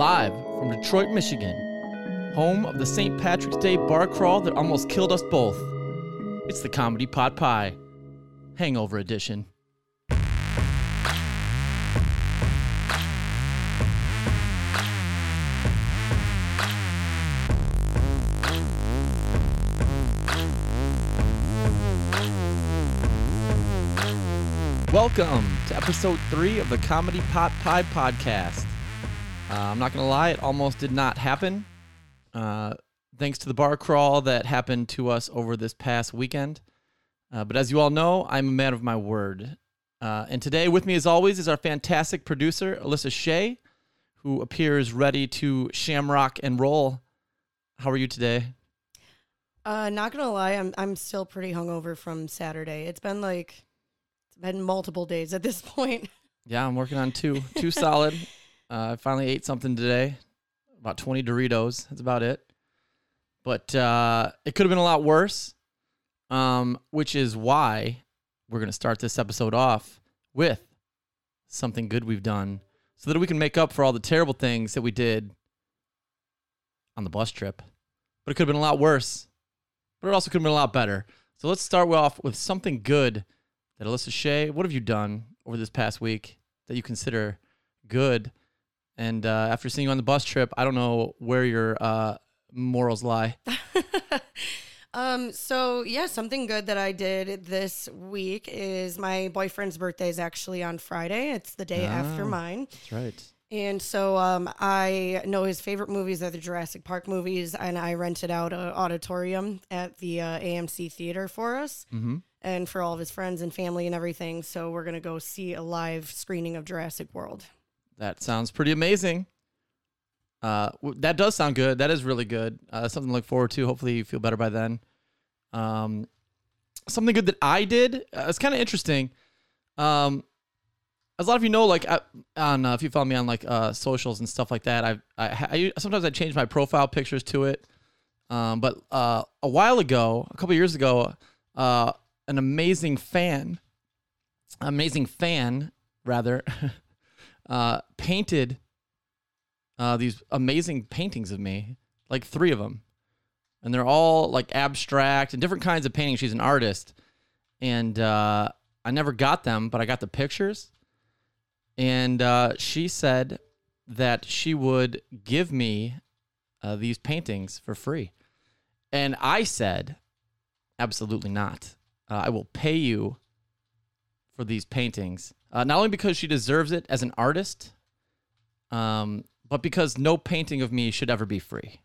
Live from Detroit, Michigan, home of the St. Patrick's Day bar crawl that almost killed us both. It's the Comedy Pot Pie, Hangover Edition. Welcome to episode three of the Comedy Pot Pie podcast. Uh, I'm not going to lie, it almost did not happen. Uh, thanks to the bar crawl that happened to us over this past weekend. Uh, but as you all know, I'm a man of my word. Uh, and today, with me as always, is our fantastic producer, Alyssa Shea, who appears ready to shamrock and roll. How are you today? Uh, not gonna lie, I'm I'm still pretty hungover from Saturday. It's been like it's been multiple days at this point. Yeah, I'm working on two, two solid. Uh, I finally ate something today, about 20 Doritos. That's about it. But uh, it could have been a lot worse, um, which is why we're going to start this episode off with something good we've done so that we can make up for all the terrible things that we did on the bus trip. But it could have been a lot worse, but it also could have been a lot better. So let's start off with something good that Alyssa Shea, what have you done over this past week that you consider good? And uh, after seeing you on the bus trip, I don't know where your uh, morals lie. um, so yeah, something good that I did this week is my boyfriend's birthday is actually on Friday. It's the day after Ah. mine. That's right. And so um, I know his favorite movies are the Jurassic Park movies, and I rented out an auditorium at the uh, AMC theater for us Mm-hmm. and for all of his friends and family and everything. So we're gonna go see a live screening of Jurassic World. That sounds pretty amazing. Uh, that does sound good. That is really good. Uh, something to look forward to. Hopefully, you feel better by then. Um, something good that I did. Uh, it's kind of interesting. Um, as a lot of you know, like I, on uh, if you follow me on like uh, socials and stuff like that, I, I, I sometimes I change my profile pictures to it. Um, but uh, a while ago, a couple years ago, uh, an amazing fan, amazing fan rather, uh, painted uh, these amazing paintings of me, like three of them, and they're all like abstract and different kinds of paintings. She's an artist, and uh, I never got them, but I got the pictures. And uh, she said that she would give me uh, these paintings for free, and I said, absolutely not. Uh, I will pay you for these paintings. Uh, not only because she deserves it as an artist, um, but because no painting of me should ever be free.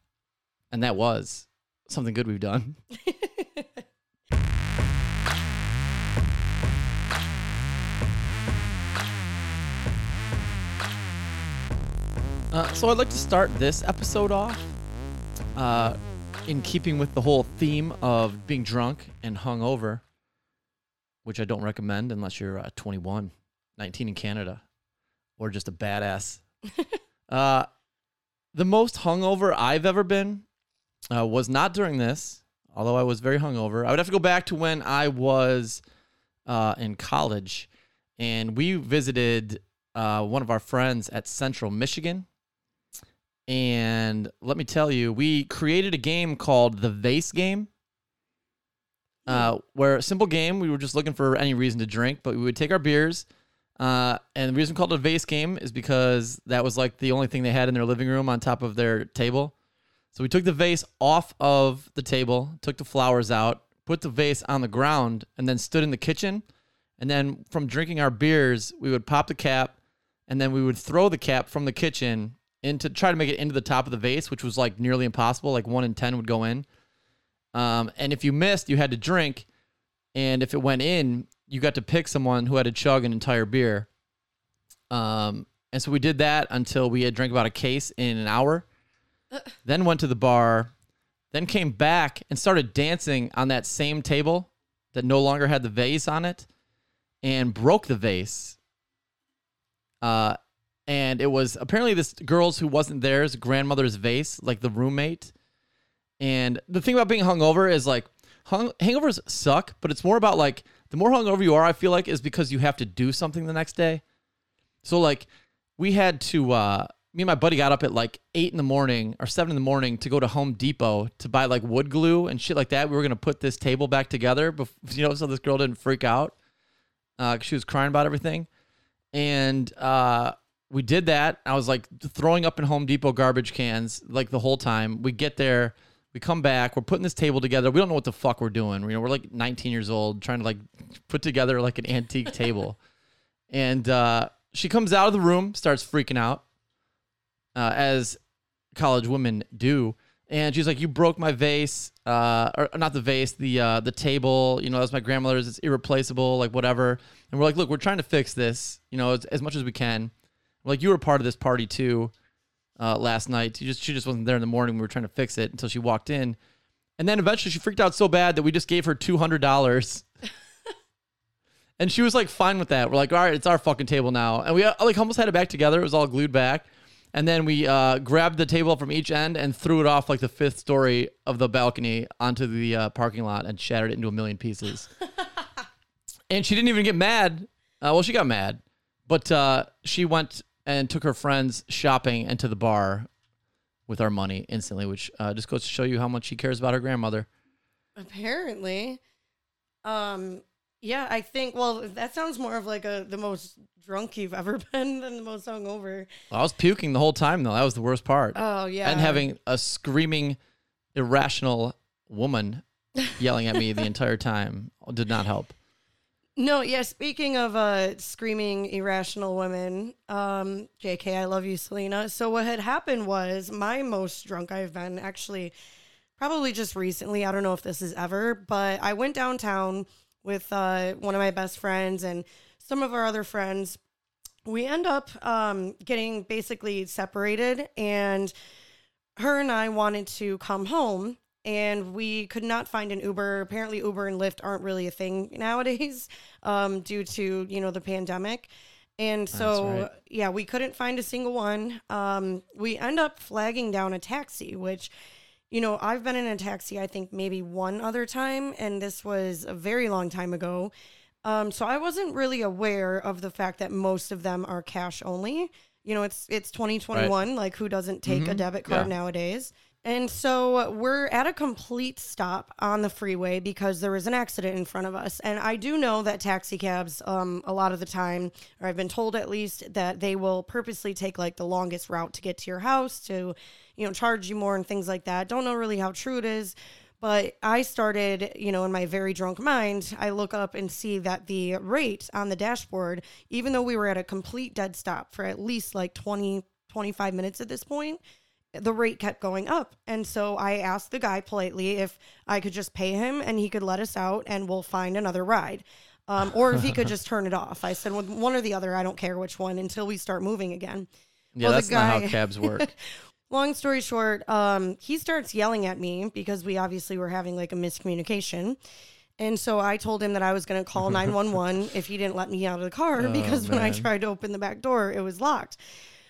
And that was something good we've done. Uh, so I'd like to start this episode off uh, in keeping with the whole theme of being drunk and hungover, which I don't recommend unless you're uh, 21, 19 in Canada, or just a badass. uh, the most hungover I've ever been uh, was not during this, although I was very hungover. I would have to go back to when I was uh, in college, and we visited uh, one of our friends at Central Michigan. And let me tell you, we created a game called the Vase Game. Uh, where a simple game, we were just looking for any reason to drink, but we would take our beers. Uh, and the reason we called it a vase game is because that was like the only thing they had in their living room on top of their table. So we took the vase off of the table, took the flowers out, put the vase on the ground, and then stood in the kitchen. And then from drinking our beers, we would pop the cap, and then we would throw the cap from the kitchen into try to make it into the top of the vase, which was like nearly impossible. Like one in ten would go in. Um, and if you missed, you had to drink. And if it went in, you got to pick someone who had to chug an entire beer. Um, and so we did that until we had drank about a case in an hour. then went to the bar, then came back and started dancing on that same table that no longer had the vase on it, and broke the vase. Uh, and it was apparently this girl's who wasn't theirs grandmother's vase, like the roommate. And the thing about being hungover is like hung, hangovers suck, but it's more about like the more hungover you are, I feel like, is because you have to do something the next day. So like we had to uh me and my buddy got up at like eight in the morning or seven in the morning to go to Home Depot to buy like wood glue and shit like that. We were gonna put this table back together, bef- you know, so this girl didn't freak out. Uh, she was crying about everything, and uh, we did that. I was like throwing up in Home Depot garbage cans like the whole time. We get there, we come back, we're putting this table together. We don't know what the fuck we're doing. You know, we're like 19 years old trying to like put together like an antique table, and uh, she comes out of the room, starts freaking out uh, as college women do. And she's like, "You broke my vase, uh, or not the vase, the uh, the table. You know, that's my grandmother's. It's irreplaceable, like whatever." And we're like, "Look, we're trying to fix this. You know, as, as much as we can. We're like, you were part of this party too, uh, last night. You just she just wasn't there in the morning. We were trying to fix it until she walked in, and then eventually she freaked out so bad that we just gave her two hundred dollars." And she was like fine with that. We're like, all right, it's our fucking table now. And we uh, like almost had it back together. It was all glued back. And then we uh, grabbed the table from each end and threw it off like the fifth story of the balcony onto the uh, parking lot and shattered it into a million pieces. and she didn't even get mad. Uh, well, she got mad, but uh, she went and took her friends shopping and to the bar with our money instantly, which uh, just goes to show you how much she cares about her grandmother. Apparently. Um yeah, I think well that sounds more of like a the most drunk you've ever been than the most hungover. I was puking the whole time though. That was the worst part. Oh yeah. and having a screaming, irrational woman yelling at me the entire time did not help. No, yeah, speaking of uh screaming irrational women, um, JK, I love you, Selena. So what had happened was my most drunk I've been actually probably just recently. I don't know if this is ever, but I went downtown with uh one of my best friends and some of our other friends. We end up um getting basically separated and her and I wanted to come home and we could not find an Uber. Apparently, Uber and Lyft aren't really a thing nowadays um, due to you know the pandemic. And so, right. yeah, we couldn't find a single one. Um, we end up flagging down a taxi, which, you know, I've been in a taxi, I think maybe one other time, and this was a very long time ago. Um, so I wasn't really aware of the fact that most of them are cash only. You know, it's it's 2021. Like, who doesn't take a Mhm. debit card Yeah. nowadays? And so we're at a complete stop on the freeway because there was an accident in front of us. And I do know that taxi cabs, um, a lot of the time, or I've been told at least, that they will purposely take like the longest route to get to your house to, you know, charge you more and things like that. Don't know really how true it is. But I started, you know, in my very drunk mind, I look up and see that the rate on the dashboard, even though we were at a complete dead stop for at least like 20, 25 minutes at this point, the rate kept going up. And so I asked the guy politely if I could just pay him and he could let us out and we'll find another ride. Um, or if he could just turn it off. I said, with one or the other, I don't care which one until we start moving again. Yeah, Well, that's not how cabs work. Long story short, um, he starts yelling at me because we obviously were having like a miscommunication. And so I told him that I was going to call 911 if he didn't let me out of the car Oh, because when I tried to open the back door, it was locked.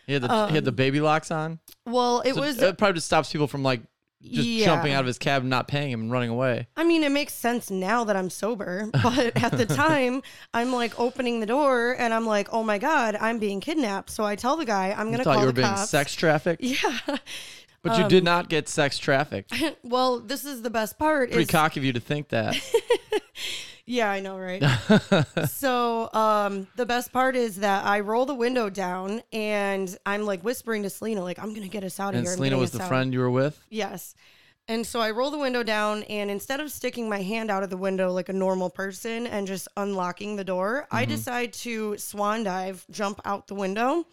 He had the, he had the Um, baby locks on. Well, it So was it probably just stops people from like just Yeah. jumping out of his cab and not paying him and running away. I mean, it makes sense now that I'm sober, but at the time, I'm like opening the door and I'm like, oh my God, I'm being kidnapped. So I tell the guy, I'm going to thought call you were the being cops. sex trafficked, Yeah. but you did not get sex trafficked. well, this is the best part. Pretty is, cocky of you to think that. Yeah, I know, right? so um, the best part is that I roll the window down and I'm like whispering to Selena, like, I'm going to get us out of and here. Selena was the out." friend you were with. Yes. And so I roll the window down, and instead of sticking my hand out of the window like a normal person and just unlocking the door, I decide to swan dive, jump out the window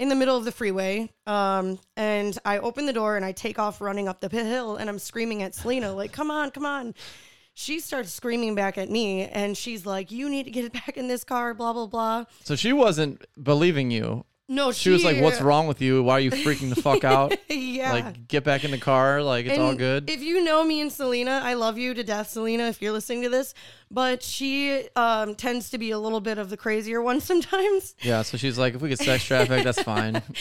in the middle of the freeway. Um, and I open the door and I take off running up the hill, and I'm screaming at Selena, like, come on, come on. She starts screaming back at me, and she's like, You need to get back in this car, blah, blah, blah. So she wasn't believing you. No, She was like, "What's wrong with you? Why are you freaking the fuck out? yeah. Like, get back in the car. Like, it's all good." If you know me and Selena, I love you to death, Selena, if you're listening to this. But she um, tends to be a little bit of the crazier one sometimes. yeah. So she's like, "If we get sex traffic, that's fine."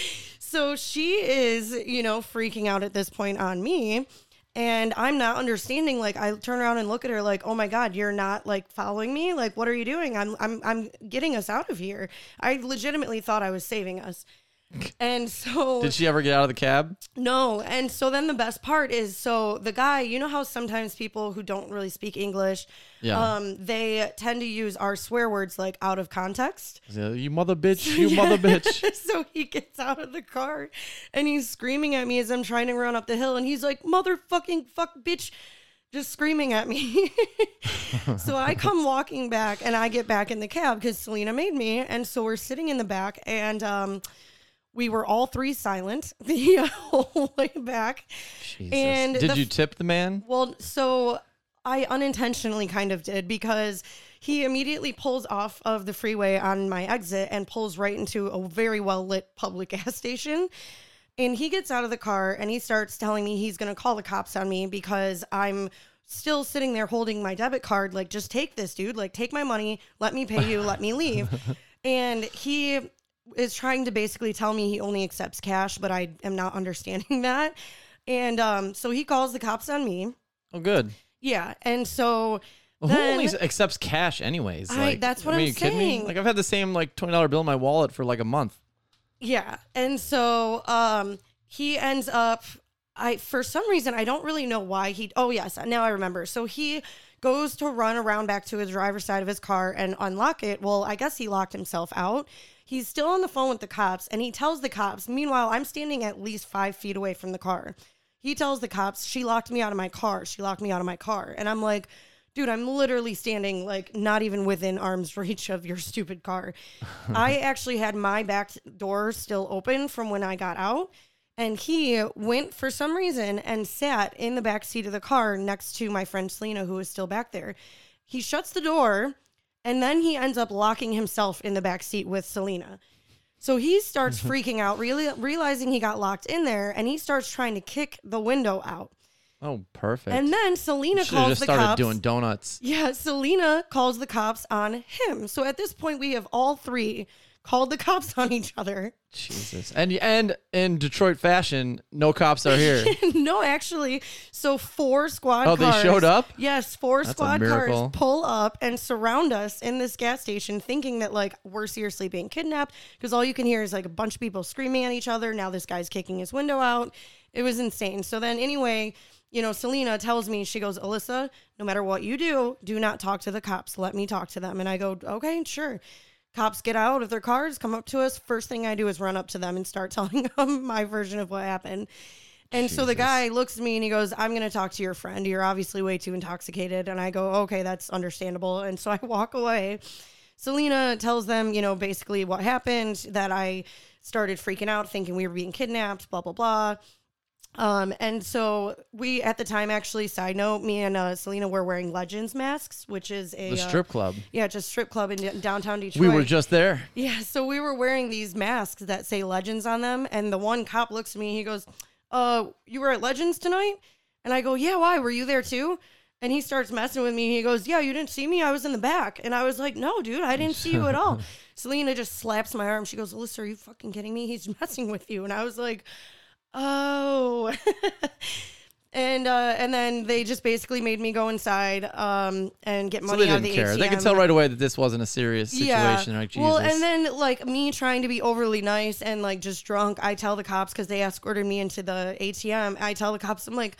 So she is, you know, freaking out at this point on me. And I'm not understanding. Like I turn around and look at her like, oh my God, you're not like following me? Like, what are you doing? I'm I'm I'm getting us out of here. I legitimately thought I was saving us. And so Did she ever get out of the cab? no, and so then the best part is so the guy, you know how sometimes people who don't really speak English, Yeah. um, they tend to use our swear words like out of context. Yeah, You mother bitch, you mother bitch. so he gets out of the car and he's screaming at me as I'm trying to run up the hill, and he's like, "Motherfucking fuck, bitch." Just screaming at me. so I come walking back and I get back in the cab because Selena made me. And so we're sitting in the back and um, we were all three silent the whole way back. Jesus. And Did the you tip the man? Well, so I unintentionally kind of did because he immediately pulls off of the freeway on my exit and pulls right into a very well lit public gas station. And he gets out of the car and he starts telling me he's going to call the cops on me because I'm still sitting there holding my debit card. Like, just take this, dude. Like, take my money. Let me pay you. let me leave. And he is trying to basically tell me he only accepts cash, but I am not understanding that. And um, so he calls the cops on me. Oh, good. Yeah, and so Well, then, who only accepts cash anyways? I- Like, that's what I mean, I'm you kidding me? saying. Like I've had the same like twenty dollar bill in my wallet for like a month. yeah, and so um, he ends up. I for some reason I don't really know why he. Oh yes, now I remember. So he goes to run around back to his driver's side of his car and unlock it. Well, I guess he locked himself out. He's still on the phone with the cops, and he tells the cops. Meanwhile, I'm standing at least five feet away from the car. He tells the cops, "She locked me out of my car. She locked me out of my car," and I'm like. Dude, I'm literally standing like not even within arm's reach of your stupid car. I actually had my back door still open from when I got out. And he went for some reason and sat in the back seat of the car next to my friend Selena, who was still back there. He shuts the door and then he ends up locking himself in the back seat with Selena. So he starts mm-hmm. freaking out, really realizing he got locked in there, and he starts trying to kick the window out. Oh, perfect. And then Selena calls just the started cops. doing donuts. Yeah, Selena calls the cops on him. So at this point, we have all three called the cops on each other. Jesus. And and in Detroit fashion, no cops are here. no, actually, so four squad. Cars. Oh, they cars- showed up? Yes, four That's squad cars pull up and surround us in this gas station, thinking that like we're seriously being kidnapped because all you can hear is like a bunch of people screaming at each other. Now this guy's kicking his window out. It was insane. So then, anyway. You know, Selena tells me, she goes, Alyssa, no matter what you do, do not talk to the cops. Let me talk to them. And I go, okay, sure. Cops get out of their cars, come up to us. First thing I do is run up to them and start telling them my version of what happened. And so the guy looks at me and he goes, I'm going to talk to your friend. You're obviously way too intoxicated. And I go, okay, that's understandable. And so I walk away. Selena tells them, you know, basically what happened, that I started freaking out, thinking we were being kidnapped, blah, blah, blah. Um, and so we, at the time, actually, side note, me and uh, Selena were wearing Legends masks, which is a The uh, strip club. yeah, just strip club in downtown Detroit. We were just there. Yeah, so we were wearing these masks that say Legends on them, and the one cop looks at me. He goes, "Uh, you were at Legends tonight?" And I go, "Yeah, why? Were you there too?" And he starts messing with me. He goes, "Yeah, you didn't see me. I was in the back." And I was like, "No, dude, I didn't see you at all." Selena just slaps my arm. She goes, "Alyssa, are you fucking kidding me? He's messing with you." And I was like, "Oh." And uh, and then they just basically made me go inside um, and get So money they out of didn't the care. ATM. They could tell right away that this wasn't a serious situation. Like, Jesus. Well, and then like me trying to be overly nice and like just drunk, I tell the cops because they escorted me into the ATM. I tell the cops, I'm like,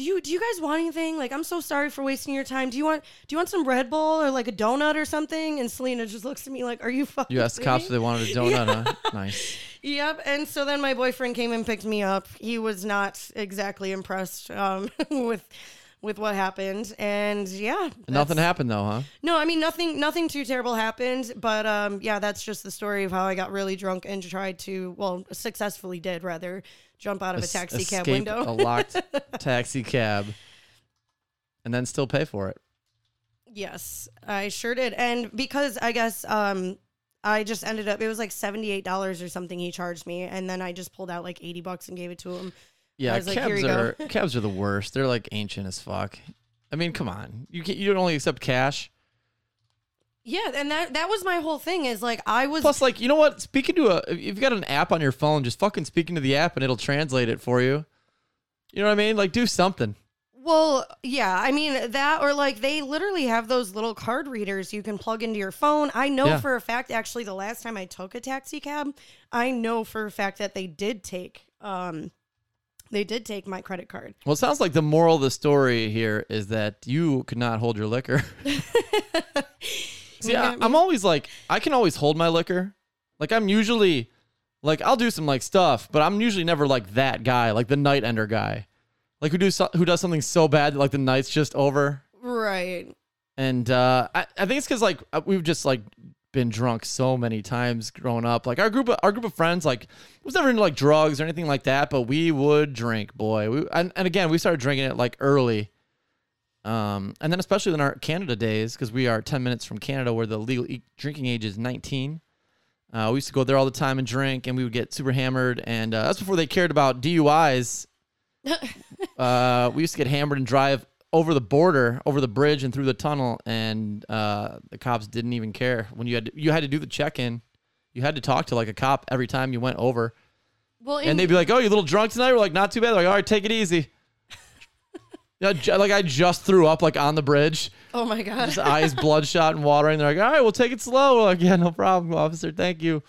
"Do you do you guys want anything? Like, I'm so sorry for wasting your time. Do you want do you want some Red Bull or like a donut or something?" And Selena just looks at me like, "Are you fucking?" you asked the cops if they wanted a donut, huh? Nice. Yep. And so then my boyfriend came and picked me up. He was not exactly impressed um, with with what happened, and yeah, Nothing happened though, huh? no, I mean nothing. Nothing too terrible happened, but um, yeah, that's just the story of how I got really drunk and tried to, well, successfully did rather jump out of a Es- taxi cab window. a locked taxi cab, and then still pay for it. yes, I sure did, and because I guess um, I just ended up. It was like seventy eight dollars or something he charged me, and then I just pulled out like eighty bucks and gave it to him. Yeah, like, "Here cabs go." are cabs are the worst. They're like ancient as fuck. I mean, come on. You can, you don't only accept cash. Yeah, and that that was my whole thing. Is like I was Plus, like, you know what? Speaking to a, if you've got an app on your phone, just fucking speaking to the app and it'll translate it for you. You know what I mean? Like, do something. Well, yeah, I mean that, or like they literally have those little card readers you can plug into your phone. I know Yeah. for a fact, actually, the last time I took a taxi cab, I know for a fact that they did take, um, they did take my credit card. Well, it sounds like the moral of the story here is that you could not hold your liquor. See, I, Yeah, I'm always like, I can always hold my liquor. Like, I'm usually, like, I'll do some like stuff, but I'm usually never like that guy, like the night ender guy, like who do so, who does something so bad that like the night's just over. Right. And uh, I, I think it's because like uh, we've just like been drunk so many times growing up. Like our group of our group of friends like was never into like drugs or anything like that, but we would drink, boy. We, and, and again, we started drinking it like early. Um, and then especially in our Canada days, because we are 10 minutes from Canada where the legal e- drinking age is 19. Uh, we used to go there all the time and drink, and we would get super hammered. And uh, that's before they cared about DUIs. uh, we used to get hammered and drive over the border, over the bridge, and through the tunnel, and uh, the cops didn't even care when you had to, you had to do the check in. You had to talk to like a cop every time you went over, Well, and they'd be like, "Oh, you're a little drunk tonight?" We're like, "Not too bad." Like, "All right, take it easy." Like I just threw up like on the bridge, oh my god. his eyes bloodshot and watering. They're like, "All right, we'll take it slow." We're like, "Yeah, no problem, officer. Thank you."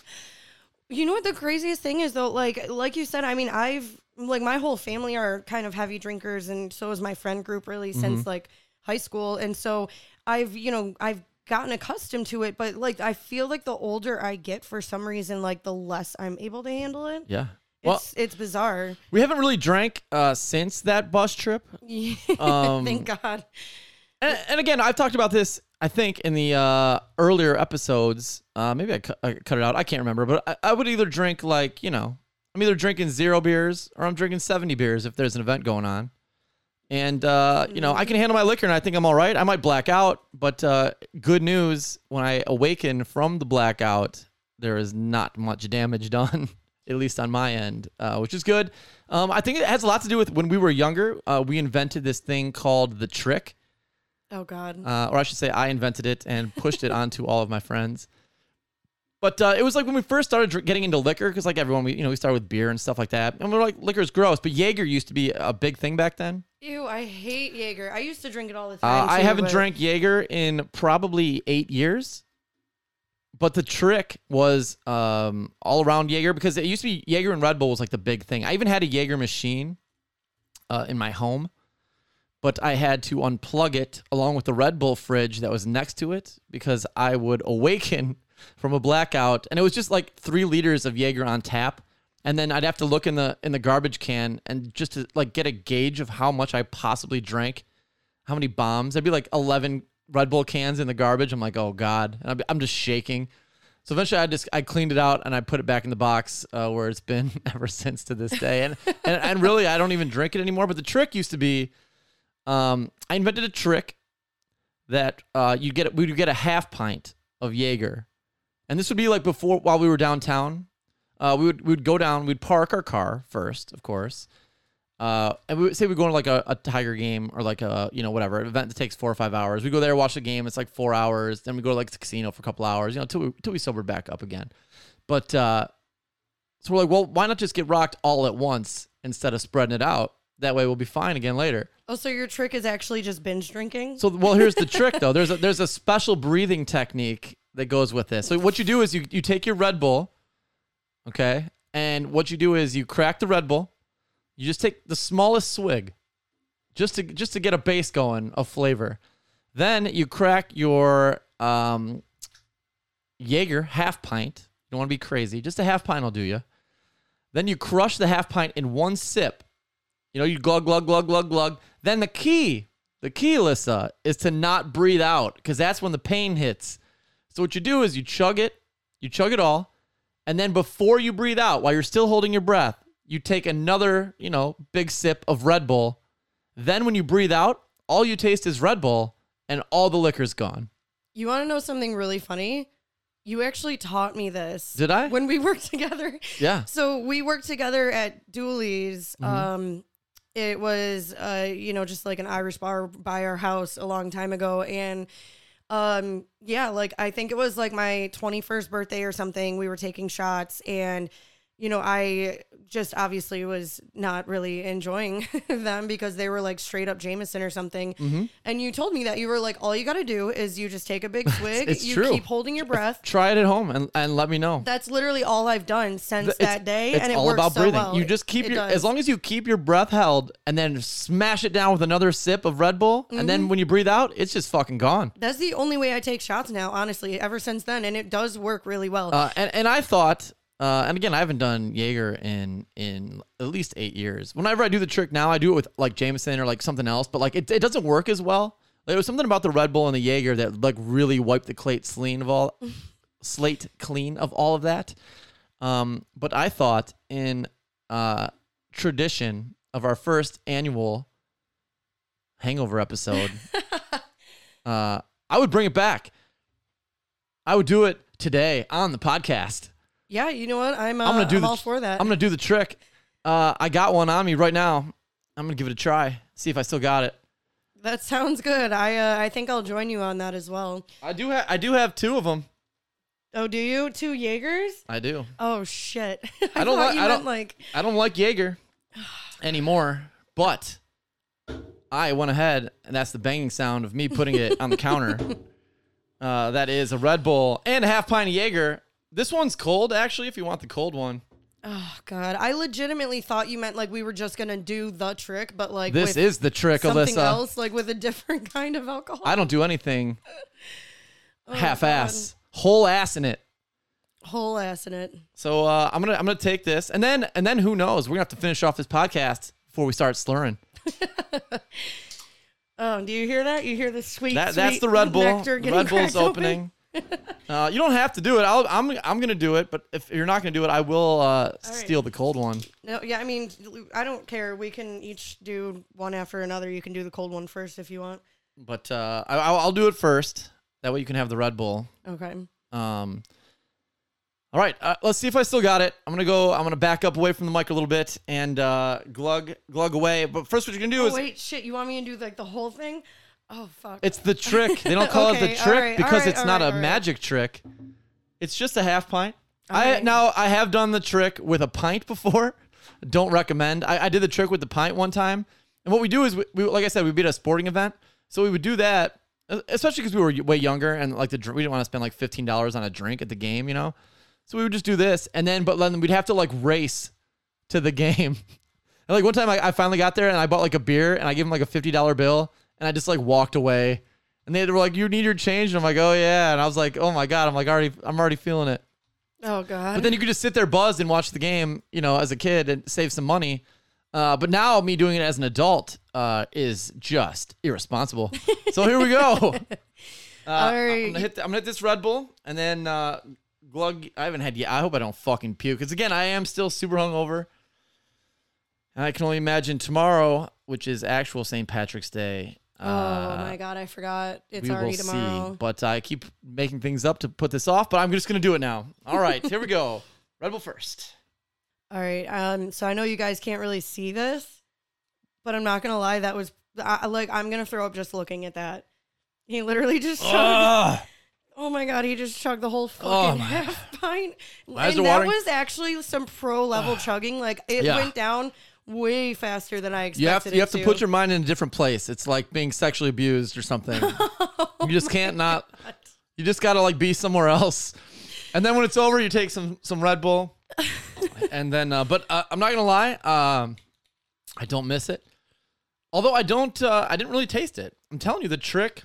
You know what the craziest thing is though? Like, like you said, I mean, I've like my whole family are kind of heavy drinkers, and so is my friend group really mm-hmm. since like high school, and so I've you know I've gotten accustomed to it, but like I feel like the older I get, for some reason, like the less I'm able to handle it. Yeah. Well, It's it's bizarre. we haven't really drank uh, since that bus trip. Um, Thank God. And, and again, I've talked about this, I think, in the uh, earlier episodes. Uh, maybe I, cu- I cut it out. I can't remember. But I, I would either drink, like, you know, I'm either drinking zero beers or I'm drinking 70 beers if there's an event going on. And, uh, you know, I can handle my liquor and I think I'm all right. I might black out. But uh, good news when I awaken from the blackout, there is not much damage done, at least on my end, uh, which is good. Um, I think it has a lot to do with when we were younger, uh, we invented this thing called the trick Oh God. uh, or I should say, I invented it and pushed it onto all of my friends. But uh, it was like when we first started getting into liquor, because like everyone, we you know we started with beer and stuff like that, and we're like liquor is gross. But Jaeger used to be a big thing back then. Ew, I hate Jaeger. I used to drink it all the Uh, time. I too, haven't but- drank Jaeger in probably eight years. But the trick was um, all around Jaeger because it used to be Jaeger and Red Bull was like the big thing. I even had a Jaeger machine uh, in my home, but I had to unplug it along with the Red Bull fridge that was next to it because I would awaken from a blackout, and it was just like three liters of Jaeger on tap, and then I'd have to look in the in the garbage can and just to like get a gauge of how much I possibly drank, how many bombs. I'd be like eleven Red Bull cans in the garbage. I'm like, oh god, and I'm, just shaking. So eventually, I just I cleaned it out and I put it back in the box uh, where it's been ever since to this day. And, and and really, I don't even drink it anymore. But the trick used to be, um, I invented a trick that uh, you get we would get a half pint of Jaeger, and this would be like before while we were downtown. Uh, we would we would go down, we'd park our car first, of course. Uh, and we say we go to like a, a Tiger game or like a you know whatever an event that takes four or five hours. We go there, watch the game. It's like four hours. Then we go to like the casino for a couple hours. You know, till we till we sober back up again. But uh, so we're like, well, why not just get rocked all at once instead of spreading it out? That way we'll be fine again later. Oh, so your trick is actually just binge drinking? So well, here's the trick though. There's a there's a special breathing technique that goes with this. So what you do is you you take your Red Bull, okay, and what you do is you crack the Red Bull. You just take the smallest swig, just to just to get a base going of flavor. Then you crack your um, Jaeger half pint. You don't want to be crazy. Just a half pint will do you. Then you crush the half pint in one sip. You know, you glug, glug, glug, glug, glug. Then the key, the key, Alyssa, is to not breathe out because that's when the pain hits. So what you do is you chug it, you chug it all, and then before you breathe out, while you're still holding your breath, you take another, you know, big sip of Red Bull. Then when you breathe out, all you taste is Red Bull and all the liquor's gone. You want to know something really funny? You actually taught me this. Did I? When we worked together. Yeah. So we worked together at Dooley's. Mm-hmm. Um, it was, uh, you know, just like an Irish bar by our house a long time ago, and um, yeah, like I think it was like my twenty first birthday or something. We were taking shots, and you know, I just obviously was not really enjoying them because they were like straight up Jameson or something. Mm-hmm. And you told me that you were like, all you got to do is you just take a big swig, it's you true. keep holding your breath. Try it at home and, and let me know. That's literally all I've done since It's- that day, It's and it all works about so breathing. well. You just keep It your does. as long as you keep your breath held and then smash it down with another sip of Red Bull, and Mm-hmm. then when you breathe out, it's just fucking gone. That's the only way I take shots now, honestly. Ever since then, and it does work really well. Uh, and and I thought, uh, and again, I haven't done Jaeger in in at least eight years. Whenever I do the trick now, I do it with like Jameson or like something else, but like it, it doesn't work as well. There was something about the Red Bull and the Jaeger that like really wiped the slate clean of all slate clean of all of that. Um, but I thought in uh, tradition of our first annual hangover episode, uh, I would bring it back. I would do it today on the podcast. Yeah, you know what? I'm, uh, I'm gonna do I'm the all for that. I'm gonna do the trick. Uh, I got one on me right now. I'm gonna give it a try. See if I still got it. that sounds good. I uh, I think I'll join you on that as well. I do have. I do have two of them. Oh, do you two Jaegers? I do. Oh shit! I don't like- I don't- like. I don't like Jaeger anymore, but I went ahead, and that's the banging sound of me putting it on the counter. Uh, that is a Red Bull and a half pint of Jaeger. This one's cold, actually. If you want the cold one, Oh god, I legitimately thought you meant like we were just gonna do the trick, but like this is the trick, something Alyssa. else, like with a different kind of alcohol. I don't do anything Oh, half-ass, whole ass in it. Whole ass in it. So uh, I'm gonna I'm gonna take this, and then and then who knows? We're gonna have to finish off this podcast before we start slurring. Oh, do you hear that? You hear the sweet. That that's sweet the Red Bull. Red Bull's cracked open? opening. uh, you don't have to do it. I'll, I'm I'm gonna do it, but if you're not gonna do it, I will uh, steal the cold one. No, yeah, I mean, I don't care. We can each do one after another. You can do the cold one first if you want. But uh, I, I'll I'll do it first. That way you can have the Red Bull. Okay. Um. All right, uh, let's see if I still got it. I'm gonna go. I'm gonna back up away from the mic a little bit and uh, glug glug away. But first, what you're gonna do Oh is wait, shit! You want me to do like the whole thing? Oh fuck. It's the trick. They don't call it the all trick right, because right, it's all not right, a right. magic trick. It's just a half pint. I Okay. now I have done the trick with a pint before. Don't recommend. I, I did the trick with the pint one time, and what we do is we, we like I said we beat a sporting event, so we would do that, especially because we were way younger and like the dr- we didn't want to spend like fifteen dollars on a drink at the game, you know. So we would just do this, and then but then we'd have to like race to the game. And like one time I, I finally got there and I bought like a beer and I gave him like a fifty dollar bill and I just like walked away. And they were like, "You need your change," and I'm like, "Oh yeah." And I was like, "Oh my god!" I'm like, already, I'm already feeling it. oh god. But then you could just sit there buzzed and watch the game, you know, as a kid and save some money. Uh, but now me doing it as an adult uh, is just irresponsible. so here we go. Uh, I'm, gonna hit I'm gonna hit this Red Bull and then uh, glug. I haven't had yet. I hope I don't fucking puke because again, I am still super hungover. And I can only imagine tomorrow, which is actual St. Patrick's Day. Oh uh, my god, I forgot. It's we already will tomorrow. see. But I keep making things up to put this off, but I'm just to do it now. All right, here we go. Red Bull first. All right. Um. So I know you guys can't really see this, but I'm not gonna lie. That was I, like I'm gonna throw up just looking at that. He literally just chugged. Oh my god, he just chugged the whole Oh fucking my- half pint. and that was actually some pro level chugging. Like it Yeah. went down way faster than I expected. You have to, you have it to put your mind in a different place. It's like being sexually abused or something. you just can't not. You just got to like be somewhere else. And then when it's over, you take some some Red Bull. and then, uh, but uh, I'm not gonna lie, um, I don't miss it. Although I don't, uh, I didn't really taste it. I'm telling you, the trick.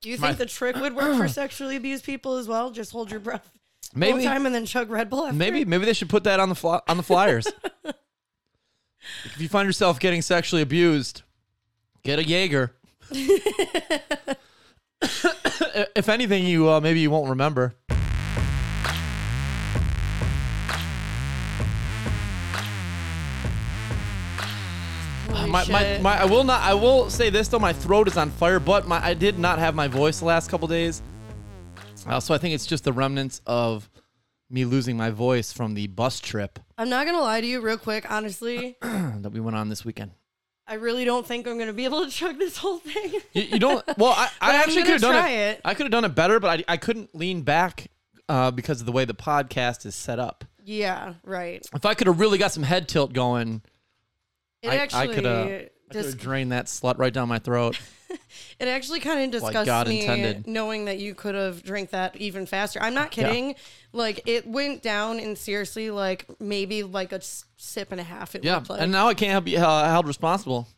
Do you My- think the trick would work for sexually abused people as well? Just hold your breath the Maybe, time and then chug Red Bull. After? maybe, maybe they should put that on the fly, on the flyers. if you find yourself getting sexually abused, get a Jaeger. if anything, you uh, maybe you won't remember. My, my, my, I will not. I will say this though. My throat is on fire, but my I did not have my voice the last couple days. Uh, so I think it's just the remnants of me losing my voice from the bus trip I'm not gonna lie to you, real quick. Honestly, that we went on this weekend. I really don't think I'm gonna be able to chug this whole thing. You, you don't. Well, I, I I'm actually gonna could have done try it. it. I could have done it better, but I, I couldn't lean back uh, because of the way the podcast is set up. Yeah, right. If I could have really got some head tilt going, It I- I actually coulda- dis- have drained that slut right down my throat. it actually kind of disgusts God me intended. knowing that you could have drank that even faster. I'm not kidding. Like it went down and seriously like maybe like a sip and a half. It Yeah, like. and now I can't be uh, held responsible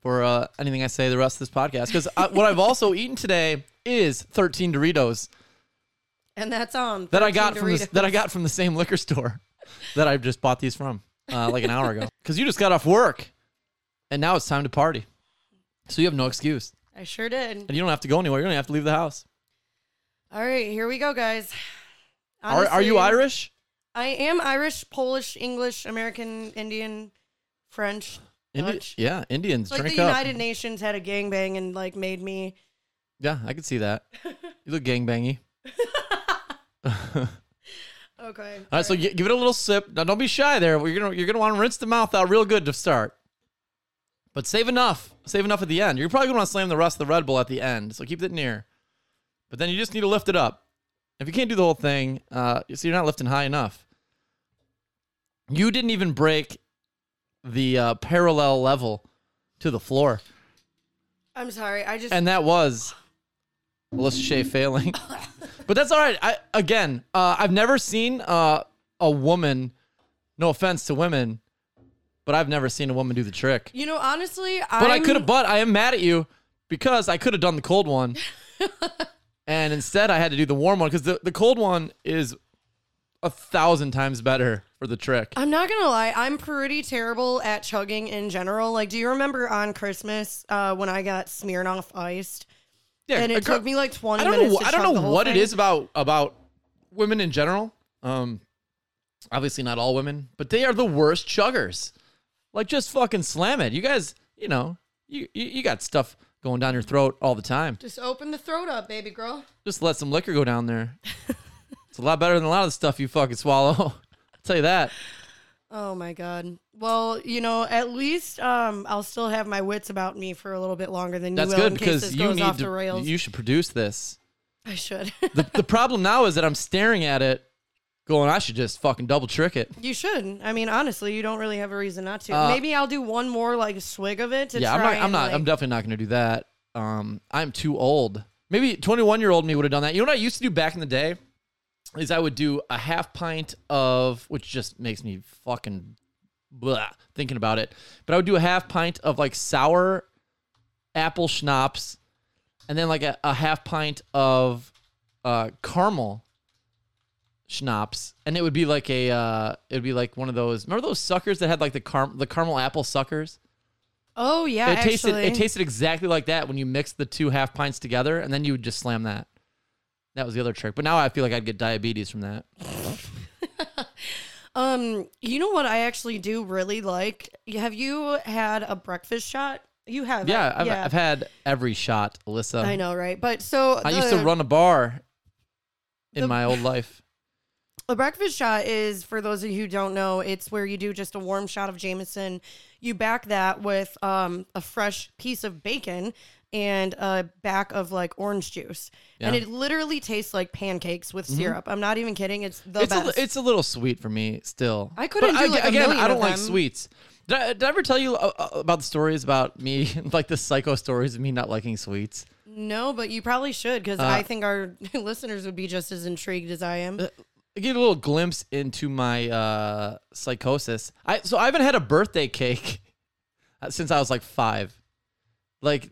for uh, anything I say the rest of this podcast because what I've also eaten today is 13 Doritos and that's on that I 13 got from the, that I got from the same liquor store that I just bought these from uh, like an hour ago. Because you just got off work, and now it's time to party, so you have no excuse, I sure did. and you don't have to go anywhere. You don't have to leave the house. All right, here we go, guys. Are, are you Irish? I am Irish, Polish, English, American, Indian, French. Indi- Dutch. yeah, Indians Like drink the up. United Nations had a gangbang and like made me. Yeah, I could see that. You look gangbangy. Okay. All right, so gi- give it a little sip. Now, don't be shy there. You're gonna you're gonna want to rinse the mouth out real good to start, but save enough. Save enough at the end. You're probably gonna want to slam the rest of the Red Bull at the end, so keep it near. But then you just need to lift it up. If you can't do the whole thing, uh, so you're not lifting high enough. You didn't even break the uh, parallel level to the floor, I'm sorry. I just. and that was Melissa Shea failing. but that's all right. I again, uh, I've never seen uh, a woman. No offense to women, but I've never seen a woman do the trick. you know, honestly, But I could have. But I am mad at you because I could have done the cold one, and instead I had to do the warm one because the, the cold one is a thousand times better for the trick. I'm not gonna lie, I'm pretty terrible at chugging in general. Like, do you remember on Christmas uh, when I got Smirnoff iced? Yeah, and a it took me like 20 I don't minutes know. to I don't chug the know whole what it thing. is about about women in general. Um, obviously not all women, but they are the worst chuggers. Like just fucking slam it. You guys, you know, you you, you got stuff going down your throat all the time. Just open the throat up, baby girl. Just let some liquor go down there. it's a lot better than a lot of the stuff you fucking swallow. I'll tell you that. Oh my god. Well, you know, at least um, I'll still have my wits about me for a little bit longer than That's you will good in case because this you goes need off to. the rails. You should produce this. I should. The the problem now is that I'm staring at it, going, I should just fucking double trick it. you shouldn't. I mean, honestly, you don't really have a reason not to. Uh, Maybe I'll do one more like swig of it to yeah, I'm not. I'm not. like- I'm definitely not going to do that. Um, I'm too old. Maybe 21 year old me would have done that. You know what I used to do back in the day is I would do a half pint of, which just makes me fucking blah thinking about it. But I would do a half pint of like sour apple schnapps, and then like a, a half pint of uh, caramel schnapps, and it would be like a, uh, it would be like one of those. Remember those suckers that had like the car- the caramel apple suckers? Oh yeah, it tasted actually. it tasted exactly like that when you mixed the two half pints together, and then you would just slam that. That was the other trick. But now I feel like I'd get diabetes from that. Um, you know what I actually do really like? Have you had a breakfast shot? You have. Yeah? I've, yeah. I've had every shot, Alyssa. I know, right? But so I used to run a bar in the- my old life. A breakfast shot is, for those of you who don't know, it's where you do just a warm shot of Jameson. You back that with um, a fresh piece of bacon and a back of like orange juice, and it literally tastes like pancakes with syrup. I'm not even kidding. It's the It's a, best. li- it's a little sweet for me still. I couldn't But do, like, a again. I don't like sweets. Did I, did I ever tell you uh, uh, about the stories about me, like the psycho stories of me not liking sweets? no, but you probably should because Uh, I think our listeners would be just as intrigued as I am. I get a little glimpse into my uh, psychosis. I so I haven't had a birthday cake since I was like five. Like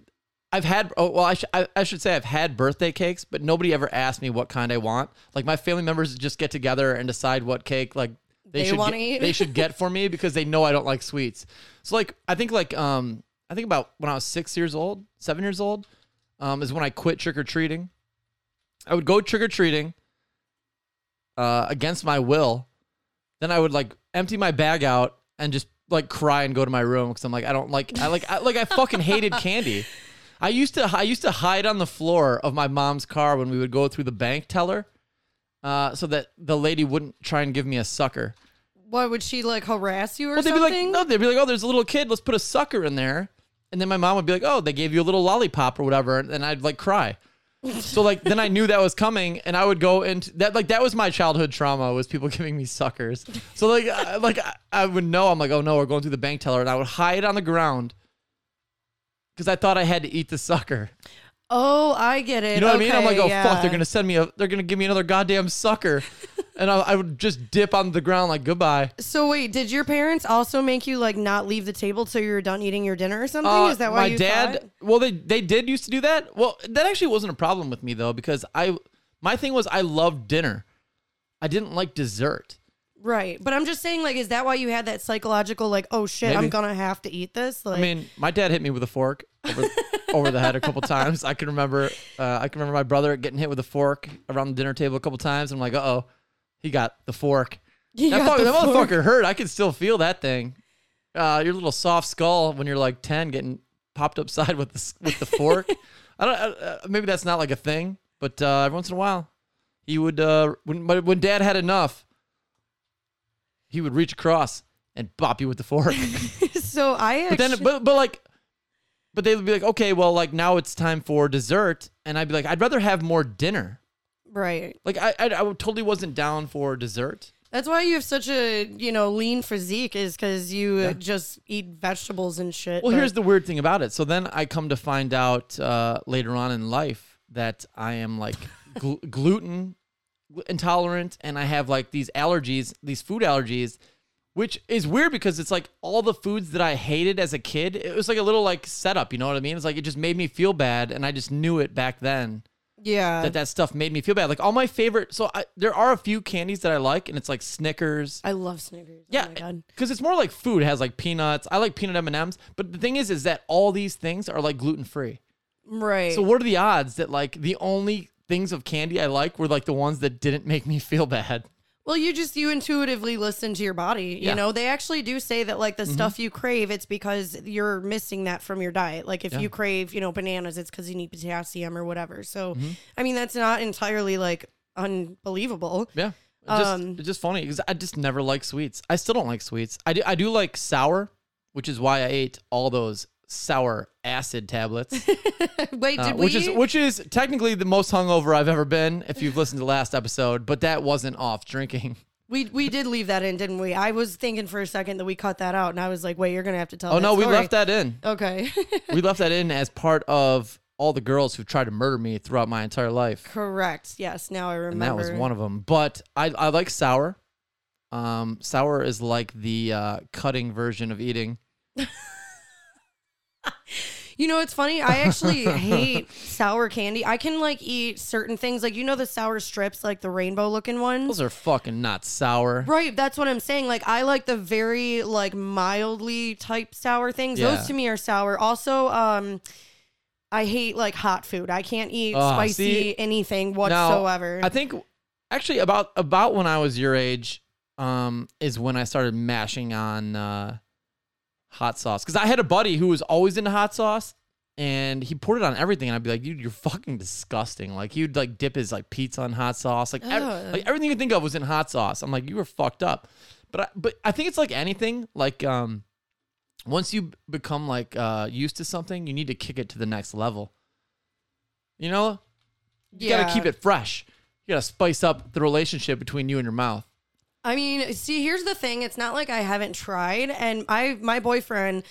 I've had oh well I, sh- I I should say I've had birthday cakes, but nobody ever asked me what kind I want. Like my family members just get together and decide what cake like they, They should get, eat. they should get for me because they know I don't like sweets. So like I think like um I think about when I was six years old, seven years old, um is when I quit trick or treating. I would go trick or treating uh, against my will, then I would like empty my bag out and just like cry and go to my room because I'm like I don't like I like I, like I fucking hated candy. I used to I used to hide on the floor of my mom's car when we would go through the bank teller, uh, so that the lady wouldn't try and give me a sucker. Why would she like harass you or Well, they'd something? be like, no, they'd be like, oh, there's a little kid. Let's put a sucker in there. And then my mom would be like, oh, they gave you a little lollipop or whatever. And I'd like cry. So like then I knew that was coming, and I would go into that. Like that was my childhood trauma was people giving me suckers. So like I, like I, I would know I'm like oh no we're going through the bank teller, and I would hide on the ground because I thought I had to eat the sucker. Oh, I get it. You know what I mean? I'm like, oh fuck, they're gonna send me a, they're gonna give me another goddamn sucker, and I, I would just dip on the ground like goodbye. So wait, did your parents also make you like not leave the table till you were done eating your dinner or something? Uh, Is that why my you dad? thought? Well, they they did used to do that. Well, that actually wasn't a problem with me though because I my thing was I loved dinner. I didn't like dessert. Right, but I'm just saying, like, is that why you had that psychological, like, oh shit, I'm gonna have to eat this? Like, I mean, my dad hit me with a fork over, over the head a couple times. I can remember uh, I can remember my brother getting hit with a fork around the dinner table a couple times. I'm like, uh oh, he got the fork. you That, fuck, that fork. motherfucker hurt. I can still feel that thing. Uh, your little soft skull when you're like ten, getting popped upside with the with the fork. I don't. Uh, maybe that's not like a thing, but uh, every once in a while, he would. Uh, when but when Dad had enough, he would reach across and bop you with the fork. so I but then, but but like, but they would be like, okay, well, like now it's time for dessert, and I'd be like, I'd rather have more dinner. Right. Like I, I, I totally wasn't down for dessert. That's why you have such a you know lean physique is because you uh, just eat vegetables and shit. Well, but- here's the weird thing about it. So then I come to find out uh, later on in life that I am like gl- gluten intolerant and I have like these allergies, these food allergies, which is weird because it's like all the foods that I hated as a kid. It was like a little like setup, you know what I mean? It's like it just made me feel bad and I just knew it back then yeah. that that stuff made me feel bad. Like all my favorite, so I, there are a few candies that I like and it's like Snickers. I love Snickers. Oh yeah, Oh my god. because it's more like food. It has like peanuts. I like peanut M and M's, but the thing is, is that all these things are like gluten free. Right. So what are the odds that like the only things of candy I like were like the ones that didn't make me feel bad? Well, you just you intuitively listen to your body. You Yeah. Mm-hmm. know, they actually do say that like the stuff you crave, it's because you're missing that from your diet. Like if Yeah. you crave, you know, bananas, it's because you need potassium or whatever. So, Mm-hmm. I mean, that's not entirely like unbelievable. Yeah, It's just, Um, it's just funny because I just never like sweets. I still don't like sweets. I do. I do like sour, which is why I ate all those sour acid tablets. Wait, Uh, which is which is technically the most hungover I've ever been. If you've listened to last episode, but that wasn't off drinking. we we did leave that in, didn't we? I was thinking for a second that we cut that out, and I was like, wait, you're gonna have to tell. Oh no, we left that in. Okay, we left that in as part of all the girls who tried to murder me throughout my entire life, correct. Yes, now I remember. and that was one of them. But I I like sour. Um, sour is like the uh, cutting version of eating. You know, it's funny. I actually hate sour candy. I can like eat certain things, like you know the sour strips, like the rainbow looking ones. Those are fucking not sour. Right, that's what I'm saying. Like I like the very like mildly type sour things. Yeah. Those to me are sour. Also, um I hate like hot food. I can't eat Oh, spicy see? anything Now, whatsoever. I think actually about about when I was your age, um, is when I started mashing on uh, hot sauce because I had a buddy who was always into hot sauce. And he poured it on everything, and I'd be like, "Dude, you're fucking disgusting!" Like he'd like dip his like pizza in hot sauce, like ev- Ugh. like everything you think of was in hot sauce. I'm like, you were fucked up. But I, but I think it's like anything. Like um, once you become like uh used to something, you need to kick it to the next level. You know, you gotta keep it fresh. You gotta spice up the relationship between you and your mouth. I mean, see, here's the thing. It's not like I haven't tried. And I, my boyfriend,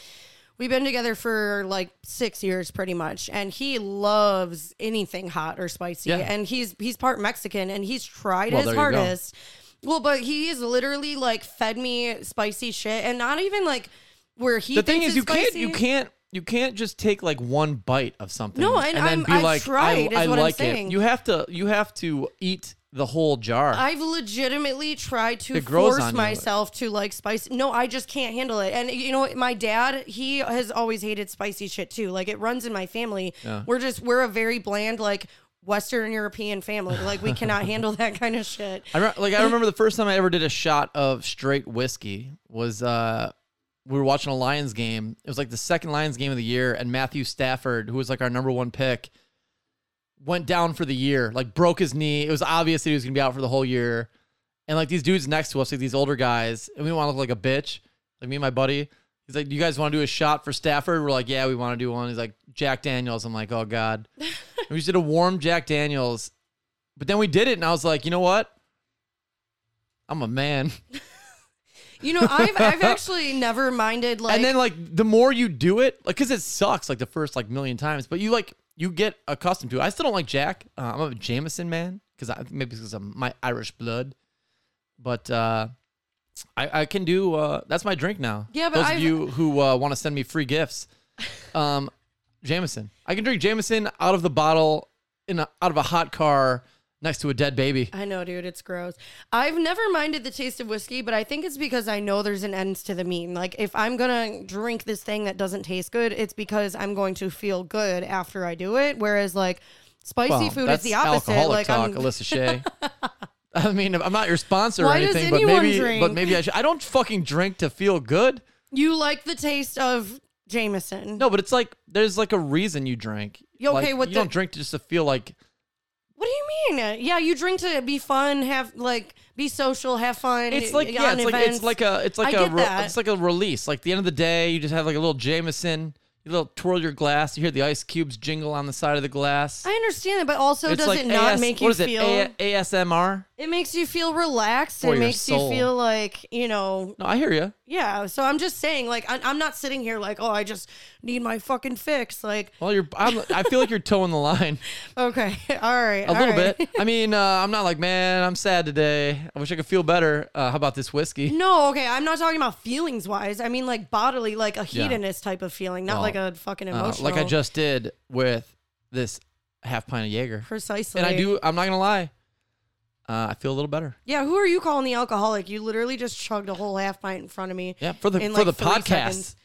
we've been together for like six years pretty much. And he loves anything hot or spicy. Yeah. And he's, he's part Mexican and he's tried Well, his there you go. hardest. Well, but he has literally like fed me spicy shit and not even like where he the thing is, you it's can't, you can't, you can't just take like one bite of something. No, and then I'm- be I've like, tried, I, is I what I'm like it. saying. You have to, you have to eat the whole jar. I've legitimately tried to It grows force on you. myself to like spice. No, I just can't handle it. And you know, what? my dad, he has always hated spicy shit too. Like it runs in my family. We're just we're a very bland like Western European family. Like we cannot handle that kind of shit. I like I remember the first time I ever did a shot of straight whiskey was uh we were watching a Lions game. It was like the second Lions game of the year, and Matthew Stafford, who was like our number one pick, went down for the year. Like broke his knee. It was obvious that he was gonna be out for the whole year. And like these dudes next to us, like these older guys, and we want to look like a bitch. Like me and my buddy. He's like, "Do you guys want to do a shot for Stafford?" We're like, "Yeah, we want to do one." He's like, "Jack Daniels." I'm like, "Oh God." we just did a warm Jack Daniels, but then we did it, and I was like, you know what? I'm a man. You know, I've I've actually never minded like and then like the more you do it, like because it sucks like the first like million times, but you like you get accustomed to it. I still don't like Jack. Uh, I'm a Jameson man because I maybe because of my Irish blood, but uh, I I can do. Uh, that's my drink now. Yeah, but those I've- of you who uh, want to send me free gifts, um, Jameson. I can drink Jameson out of the bottle in a, out of a hot car next to a dead baby. I know, dude, it's gross. I've never minded the taste of whiskey, but I think it's because I know there's an end to the mean. Like, if I'm gonna drink this thing that doesn't taste good, it's because I'm going to feel good after I do it. Whereas, like, spicy Well, food is the opposite. alcoholic Like, talk, I'm, Alyssa Shea. I mean, I'm not your sponsor Why or does anything, but maybe, drink? but maybe I should. I don't fucking drink to feel good. you like the taste of Jameson. No, but it's like there's like a reason you drink. Okay, Like, what you the- don't drink just to feel like. What do you mean? Yeah, you drink to be fun, have like be social, have fun. It's eh, like yeah, on it's like it's like a it's like I a get re- that. it's like a release. Like the end of the day, you just have like a little Jameson. You little twirl your glass. You hear the ice cubes jingle on the side of the glass. I understand it, but also it's does like it not AS make what you is it? feel? A- ASMR. It makes you feel relaxed. For it your makes you feel like, you know, No, I hear you. yeah. So I'm just saying, like, I, I'm not sitting here like, oh, I just need my fucking fix. Like, Well, you're. I'm, I feel like you're toeing the line okay, all right. a little bit. I mean, uh, I'm not like, man, I'm sad today. I wish I could feel better. Uh, how about this whiskey? no, okay. I'm not talking about feelings wise. I mean, like, bodily, like a Yeah. hedonist type of feeling, not Well, like a fucking Uh, emotional. like I just did with this half pint of Jaeger. Precisely. And I do. I'm not gonna lie. Uh, I feel a little better. Yeah, who are you calling the alcoholic? You literally just chugged a whole half pint in front of me. Yeah, for the In, for like, the podcast.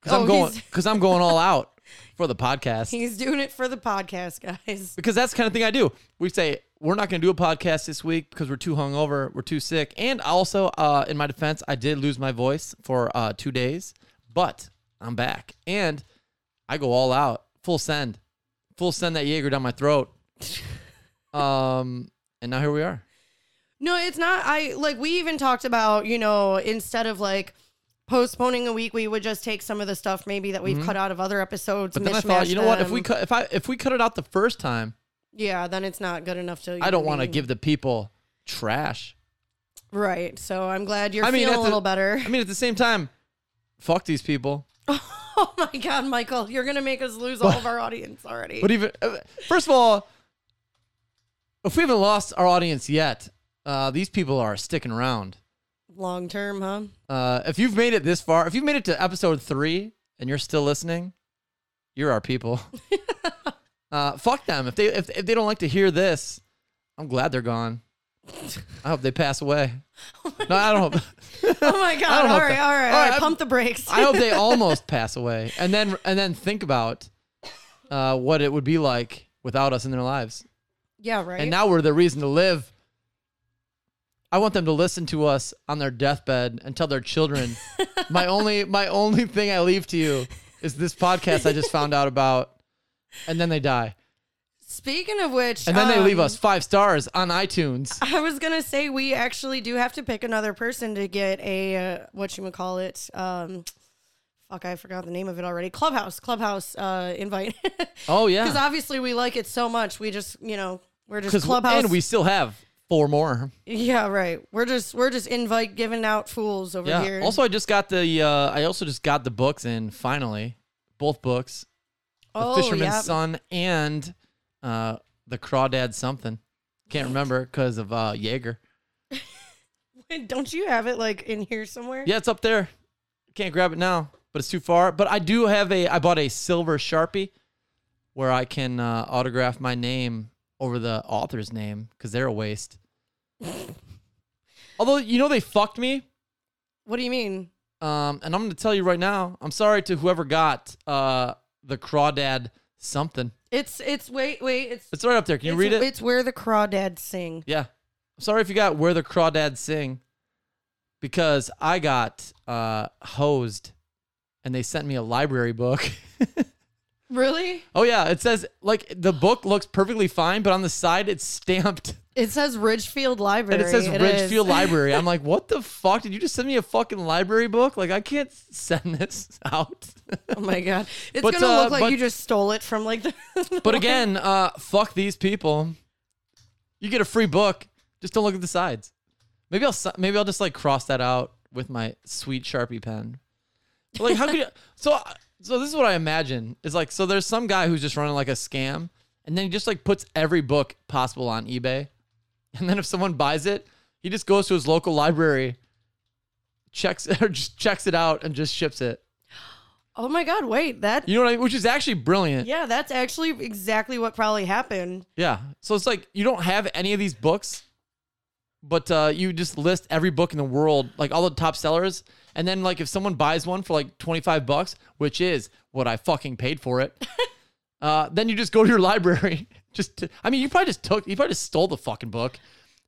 Because Oh, I'm going. he's- Because I'm going all out for the podcast. He's doing it for the podcast, guys. Because that's the kind of thing I do. We say we're not going to do a podcast this week because we're too hungover, we're too sick, and also, uh, in my defense, I did lose my voice for uh, two days, but I'm back, and I go all out, full send, full send that Jaeger down my throat. Um, and now here we are. No, it's not. I like we even talked about, you know, instead of like postponing a week, we would just take some of the stuff maybe that we've cut out of other episodes. But then I mishmash thought, you know what? If we them. cut, if I if we cut it out the first time, yeah, then it's not good enough to. I don't want to give the people trash. right. So I'm glad you're I mean, feeling at a the- little better. I mean, at the same time, fuck these people. oh my God, Michael, you're gonna make us lose all of our audience already. But even uh, first of all, if we haven't lost our audience yet, uh, these people are sticking around. Long term, huh? Uh, if you've made it this far, if you've made it to episode three and you're still listening, you're our people. uh, fuck them. If they if, if they don't like to hear this, I'm glad they're gone. I hope they pass away. No, I don't hope. Oh my God! All right, all right, all all right, right. I'm- Pump the brakes. I hope they almost pass away, and then and then think about uh, what it would be like without us in their lives. Yeah, right. And now we're the reason to live. I want them to listen to us on their deathbed and tell their children, my only my only thing I leave to you is this podcast I just found out about. And then they die. Speaking of which, And then they leave um, us five stars on iTunes. I was gonna say we actually do have to pick another person to get a uh, what you would call it. Um, fuck, I forgot the name of it already. Clubhouse, Clubhouse uh, invite. Oh yeah, Because obviously we like it so much, we just you know we're just Clubhouse. and we still have four more. yeah, right. We're just we're just invite giving out fools over Yeah. here. Also, I just got the. Uh, I also just got the books in finally, both books, the oh, Fisherman's yeah. Son and uh, the Crawdad something. Can't remember because of uh, Jaeger. Don't you have it like in here somewhere? Yeah, it's up there. Can't grab it now, but it's too far. But I do have a. I bought a silver sharpie where I can uh, autograph my name over the author's name because they're a waste. Although you know they fucked me, What do you mean? um, and I'm going to tell you right now. I'm sorry to whoever got uh, the Crawdad something. It's it's wait wait it's It's right up there. Can you it's, read it? It's where the crawdads sing. Yeah. I'm sorry if you got Where the Crawdads Sing because I got uh, hosed and they sent me a library book. Really? Oh yeah, it says like the book looks perfectly fine, but on the side it's stamped It says Ridgefield Library. and it says is. Ridgefield Library. I'm like, what the fuck? Did you just send me a fucking library book? Like I can't send this out. Oh my god. It's But, gonna uh, look like but- you just stole it from like the but again, uh, fuck these people. You get a free book. Just don't look at the sides. Maybe I'll maybe I'll just like cross that out with my sweet Sharpie pen. But, like how could you? So so this is what I imagine It's like so there's some guy who's just running like a scam, and then he just like puts every book possible on eBay, and then if someone buys it, he just goes to his local library, checks or just checks it out and just ships it. Oh my god, wait, that You know what I mean? Which is actually brilliant. Yeah, that's actually exactly what probably happened. Yeah. So it's like you don't have any of these books, but uh, you just list every book in the world, like all the top sellers. And then like if someone buys one for like 25 bucks, which is what I fucking paid for it, uh, then you just go to your library. Just to, I mean, you probably just took, you probably just stole the fucking book.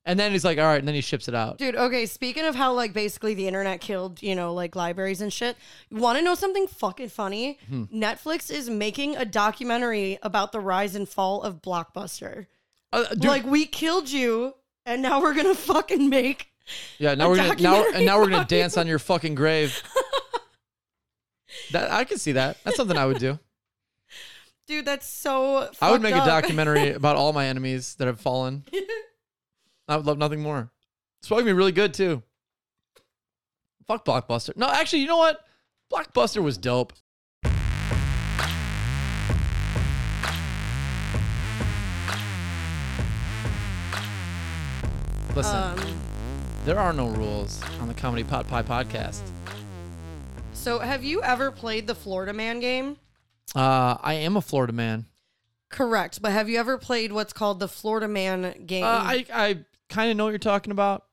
And then he's like, all right, and then he ships it out. Dude, okay, speaking of how like basically the internet killed, you know, like libraries and shit. You want to know something fucking funny? Hmm. Netflix is making a documentary about the rise and fall of Blockbuster. Uh, like we killed you and now we're to fucking make yeah, now we're gonna now and now we're gonna dance on your fucking grave. that I can see that. That's something I would do. Dude, that's so I would make up. a documentary about all my enemies that have fallen. I would love nothing more. It's probably gonna be really good too. Fuck Blockbuster. No, actually, you know what? Blockbuster was dope. Listen, um there are no rules on the Comedy Pot Pie podcast. so have you ever played the Florida Man game? Uh, I am a Florida man. Correct, but have you ever played what's called the Florida Man game? Uh, I I kind of know what you're talking about.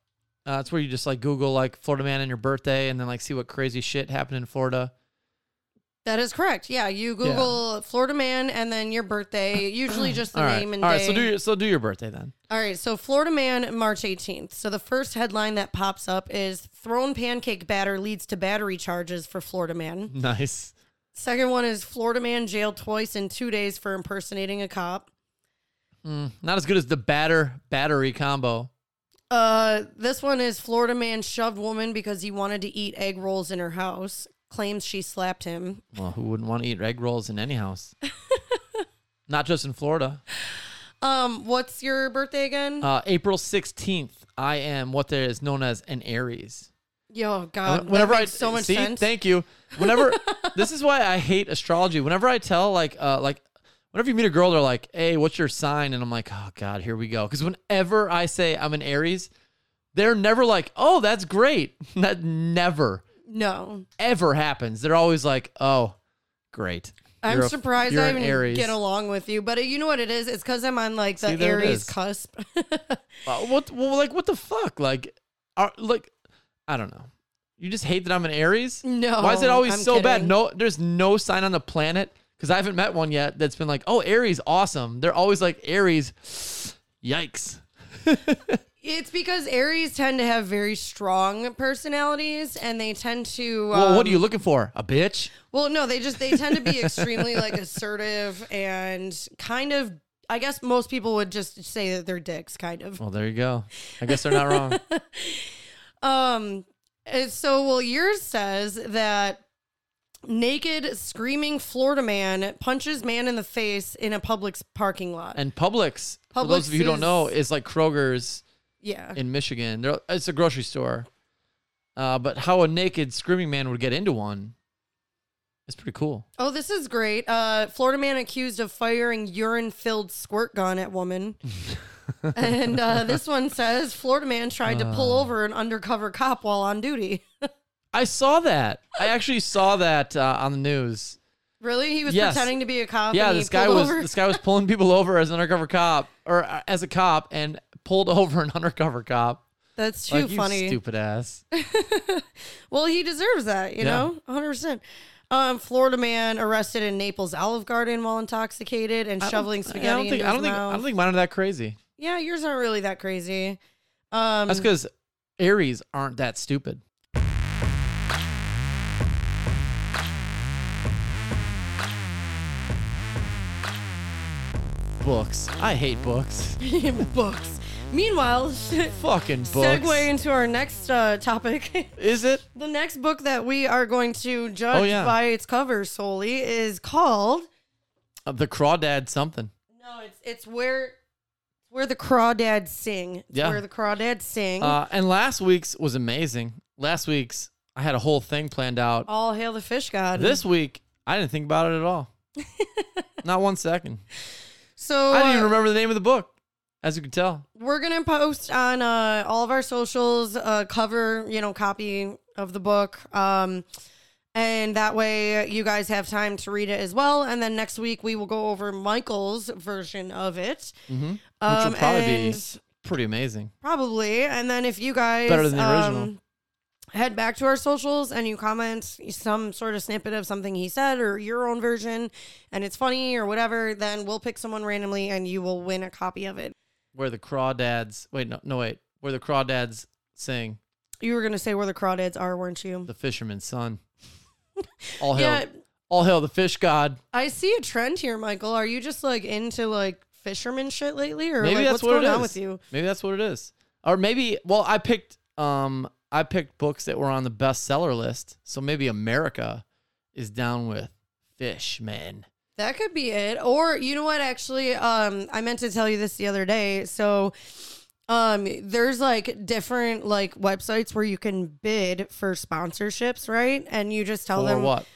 Uh, it's where you just like Google like Florida man and your birthday, and then like see what crazy shit happened in Florida. That is correct. Yeah, you Google Florida man and then your birthday, usually just the All right, name and all day. So do your so do your birthday then. All right, so Florida man, March 18th. So the first headline that pops up is thrown pancake batter leads to battery charges for Florida man. Nice. Second one is Florida man jailed twice in two days for impersonating a cop. Mm, not as good as the batter battery combo. Uh, this one is Florida man shoved woman because he wanted to eat egg rolls in her house. Claims she slapped him. Well, who wouldn't want to eat egg rolls in any house? Not just in Florida. Um, what's your birthday again? Uh, April sixteenth. I am what there is known as an Aries. Yo, God, whenever that I so much see, sense. thank you. Whenever this is why I hate astrology. Whenever I tell like uh like whenever you meet a girl, they're like, "Hey, what's your sign?" And I'm like, "Oh God, here we go." Because whenever I say I'm an Aries, they're never like, "Oh, that's great." That never no, ever happens. They're always like, "Oh, great." I'm You're a- surprised you're I an even Aries. get along with you. But you know what it is? It's because I'm on like the See, there it Aries is. cusp. Uh, what? Well, like, what the fuck? Like, are, like, I don't know. You just hate that I'm an Aries. no, Why is it always I'm so bad? kidding. No, there's no sign on the planet because I haven't met one yet that's been like, oh, Aries, awesome. They're always like Aries. Yikes. It's because Aries tend to have very strong personalities, and they tend to. well, what are um, you looking for? A bitch? Well, no, they just they tend to be extremely like assertive and kind of. I guess most people would just say that they're dicks, kind of. Well, there you go. I guess they're not wrong. Um. So, well, yours says that naked screaming Florida man punches man in the face in a Publix parking lot. And Publix, for those of you who don't know, is like Kroger's yeah. in Michigan. It's a grocery store. Uh, but how a naked screaming man would get into one is pretty cool. Oh, this is great. Uh, Florida man accused of firing urine-filled squirt gun at woman. and uh, this one says Florida man tried to pull Uh. over an undercover cop while on duty. I saw that. I actually saw that uh, on the news. really? He was Yes. pretending to be a cop. Yeah, this guy was over? this guy was pulling people over as an undercover cop or uh, as a cop and pulled over an undercover cop. That's too like, you funny. stupid ass. Well, he deserves that, you Yeah. know, 100%. Um, Florida man arrested in Naples Olive Garden while intoxicated and shoveling don't- I don't think I don't think I don't think mine are that crazy. yeah, yours aren't really that crazy. Um, That's because Aries aren't that stupid. books. I hate books. books. Meanwhile, Fucking books. segue into our next uh, topic. Is it? the next book that we are going to judge Oh, yeah. by its cover solely is called. Uh, the Crawdad something. No, it's it's where where the crawdads sing. It's Yeah. where the crawdads sing. Uh, and last week's was amazing. Last week's I had a whole thing planned out. All hail the fish god. This week I didn't think about it at all. Not one second. so I didn't uh, even remember the name of the book, as you can tell. we're gonna post on uh, all of our socials a cover, you know, copy of the book. Um, and that way you guys have time to read it as well. And then next week we will go over Michael's version of it. Mm-hmm. Which Um, will probably be pretty amazing. Probably. And then if you guys Better than the original. um, head back to our socials and you comment some sort of snippet of something he said or your own version and it's funny or whatever, then we'll pick someone randomly and you will win a copy of it. Where the Crawdads. Wait, no, no, wait. Where the Crawdads sing You were gonna say where the crawdads are, weren't you? the fisherman's son. All hail, Yeah, all hail the fish god. I see a trend here, Michael. Are you just like into like fisherman shit lately, or Maybe like, that's what's what going it on is. with you? Maybe that's what it is. Or maybe, well, I picked, um, I picked books that were on the bestseller list. So maybe America is down with fish, man. That could be it. Or you know what? Actually, um, I meant to tell you this the other day. So, um, there's like different like websites where you can bid for sponsorships, right? And you just tell Or them what?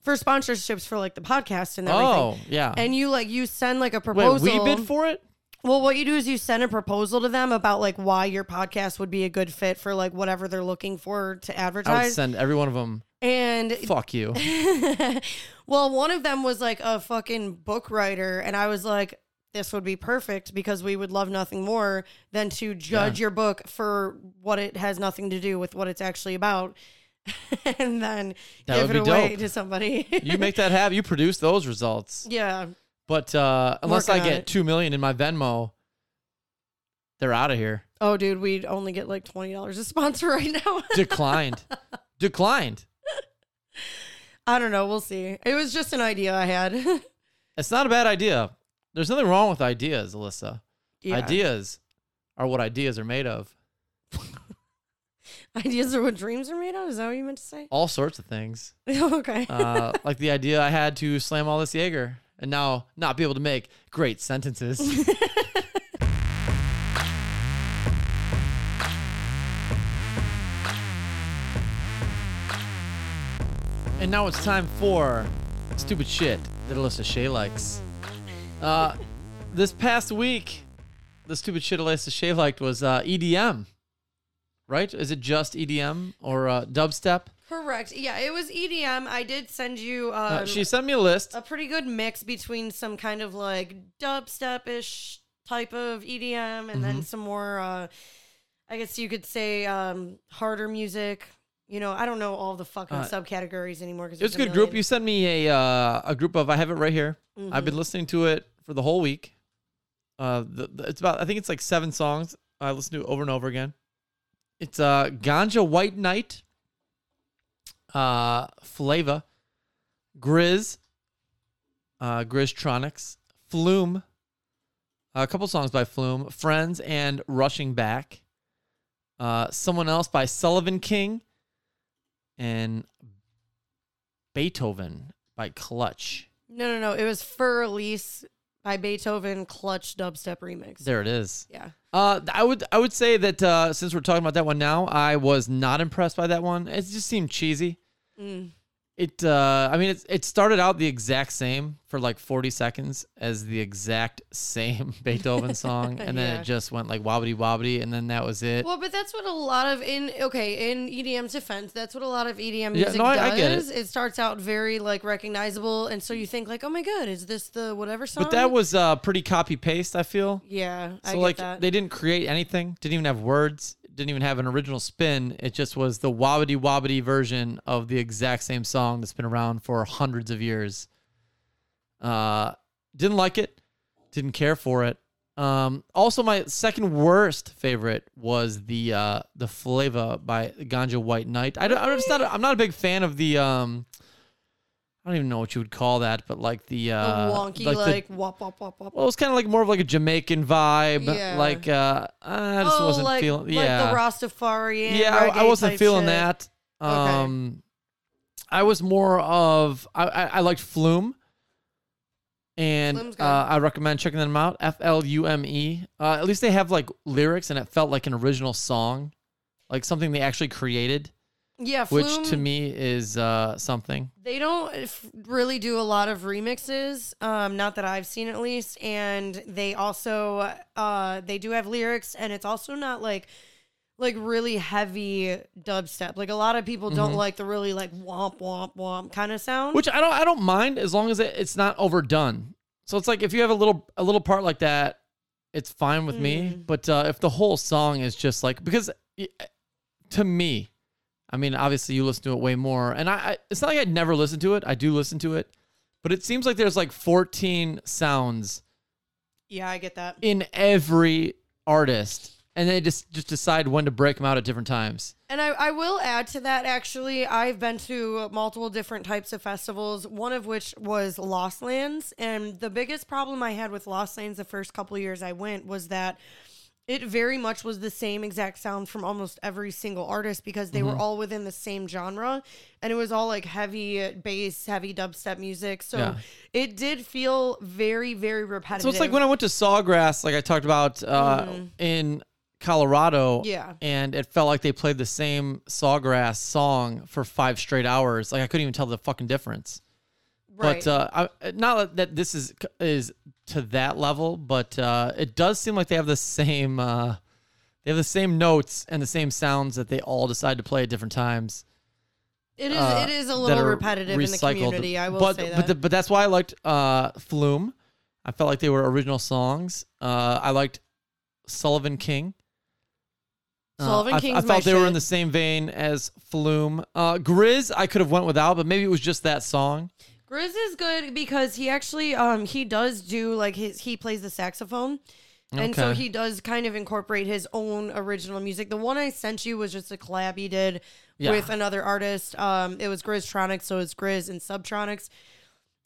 for sponsorships for like the podcast and everything. Oh, yeah. And you like you send like a Wait, proposal. we bid for it? Well, what you do is you send a proposal to them about like why your podcast would be a good fit for like whatever they're looking for to advertise. I would send every one of them. And Fuck you. well, one of them was like a fucking book writer, and I was like, this would be perfect because we would love nothing more than to judge your book for what it has nothing to do with what it's actually about. and then That give it away dope. to somebody. You make that happen. You produce those results. yeah. But uh, unless I Working get two million in my Venmo, they're out of here. Oh, dude, we'd only get like twenty dollars a sponsor right now. Declined. Declined. I don't know. We'll see. It was just an idea I had. It's not a bad idea. There's nothing wrong with ideas, Alyssa. yeah. Ideas are what ideas are made of. Ideas are what dreams are made of. Is that what you meant to say? All sorts of things. okay. Uh, like the idea I had to slam all this Jaeger and now not be able to make great sentences. Now it's time for stupid shit that Alyssa Shea likes. Uh, this past week, the stupid shit Alyssa Shea liked was uh, EDM. Right? Is it just EDM or uh, dubstep? Correct. Yeah, it was EDM. I did send you um, Uh, she sent me a list. a pretty good mix between some kind of like dubstep ish type of EDM and then Mhm. some more, uh, I guess you could say, um, harder music. You know, I don't know all the fucking Uh, subcategories anymore because It was a good group. You sent me a uh, a group of. I have it right here. Mm-hmm. I've been listening to it for the whole week. Uh, the, the- it's about. I think it's like seven songs. I listen to it over and over again. It's uh Ganja White Night, uh Flava, Grizz, uh Grizztronics, Flume, a couple songs by Flume, Friends and Rushing Back, uh someone else by Sullivan King, and Beethoven by Clutch. No, no, no. It was Für Elise by Beethoven Clutch Dubstep Remix. There it is. yeah. Uh, I would I would say that uh, since we're talking about that one now, I was not impressed by that one. It just seemed cheesy. Mm. It uh, I mean it it started out the exact same for like 40 seconds as the exact same Beethoven song, and then Yeah. it just went like wobbly wobbly, and then that was it. Well, but that's what a lot of in okay in EDM's defense, that's what a lot of EDM Yeah, music no, I- I does. get it. starts out very like recognizable, and so you think like, oh my god, is this the whatever song? but that was uh, pretty copy paste. I feel. yeah, I So get like that. they didn't create anything, didn't even have words, didn't even have an original spin. It just was the wobbity wobbity version of the exact same song that's been around for hundreds of years. Uh, didn't like it, didn't care for it. Um, also my second worst favorite was the uh the Flava by Ganja White Night. I don't, I'm just not a, I'm not a big fan of the um I don't even know what you would call that, but like the The uh, wonky, the- like, wop, wop, wop, wop. well, it was kind of like more of like a Jamaican vibe. Yeah. Like uh, I just oh, wasn't like, feeling. like Yeah, the Rastafarian. yeah, I, I wasn't feeling shit. that. Okay. Um, I was more of I I, I liked Flume, and uh, I recommend checking them out. F L U M E. Uh, at least they have like lyrics, and it felt like an original song, like something they actually created, Yeah, which to me is uh something. they don't f- really do a lot of remixes. Um, not that I've seen at least, and they also uh they do have lyrics, and it's also not like like really heavy dubstep. Like a lot of people don't Mhm. like the really like womp womp womp kind of sound. Which I don't I don't mind as long as it, it's not overdone. So it's like if you have a little a little part like that, it's fine with me. Mm. But uh, if the whole song is just like because to me, I mean obviously you listen to it way more, and I, I it's not like I'd never listen to it. I do listen to it, but it seems like there's like 14 sounds yeah, I get that. in every artist, and they just just decide when to break them out at different times. And I, I will add to that actually, I've been to multiple different types of festivals, one of which was Lost Lands. And the biggest problem I had with Lost Lands the first couple years I went was that it very much was the same exact sound from almost every single artist because they were all within the same genre and it was all like heavy bass, heavy dubstep music. So Yeah. it did feel very, very repetitive. So it's like when I went to Sawgrass, like I talked about uh, in Colorado. Mm-hmm. Yeah. And it felt like they played the same Sawgrass song for five straight hours. Like I couldn't even tell the fucking difference. right. But uh, I, not that this is is to that level, but uh, it does seem like they have the same uh, they have the same notes and the same sounds that they all decide to play at different times. it is uh, it is a little repetitive in the community. I will but, say that. But, the, but that's why I liked uh, Flume. I felt like they were original songs. Uh, I liked Sullivan King. Uh, Sullivan I, King's I my felt they were in the same vein as Flume. Uh, Grizz, I could have went without, but maybe it was just that song. Grizz is good because he actually um he does do like his he plays the saxophone. And so Okay. he does kind of incorporate his own original music. The one I sent you was just a collab he did Yeah. with another artist. Um it was Grizztronics, so it's Grizz and Subtronics.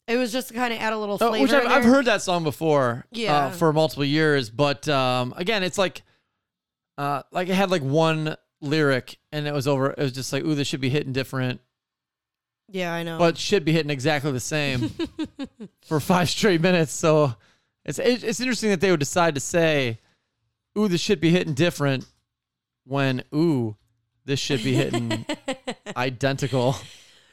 It was just to kind of add a little Uh, flavor. which I've, in I've there. heard that song before, Yeah. uh, for multiple years. But um, again, it's like, uh, like it had like one lyric, and it was over. It was just like, ooh, this should be hitting different, Yeah, I know. but should be hitting exactly the same for five straight minutes. So it's it's interesting that they would decide to say, ooh, this should be hitting different, when ooh, this should be hitting identical,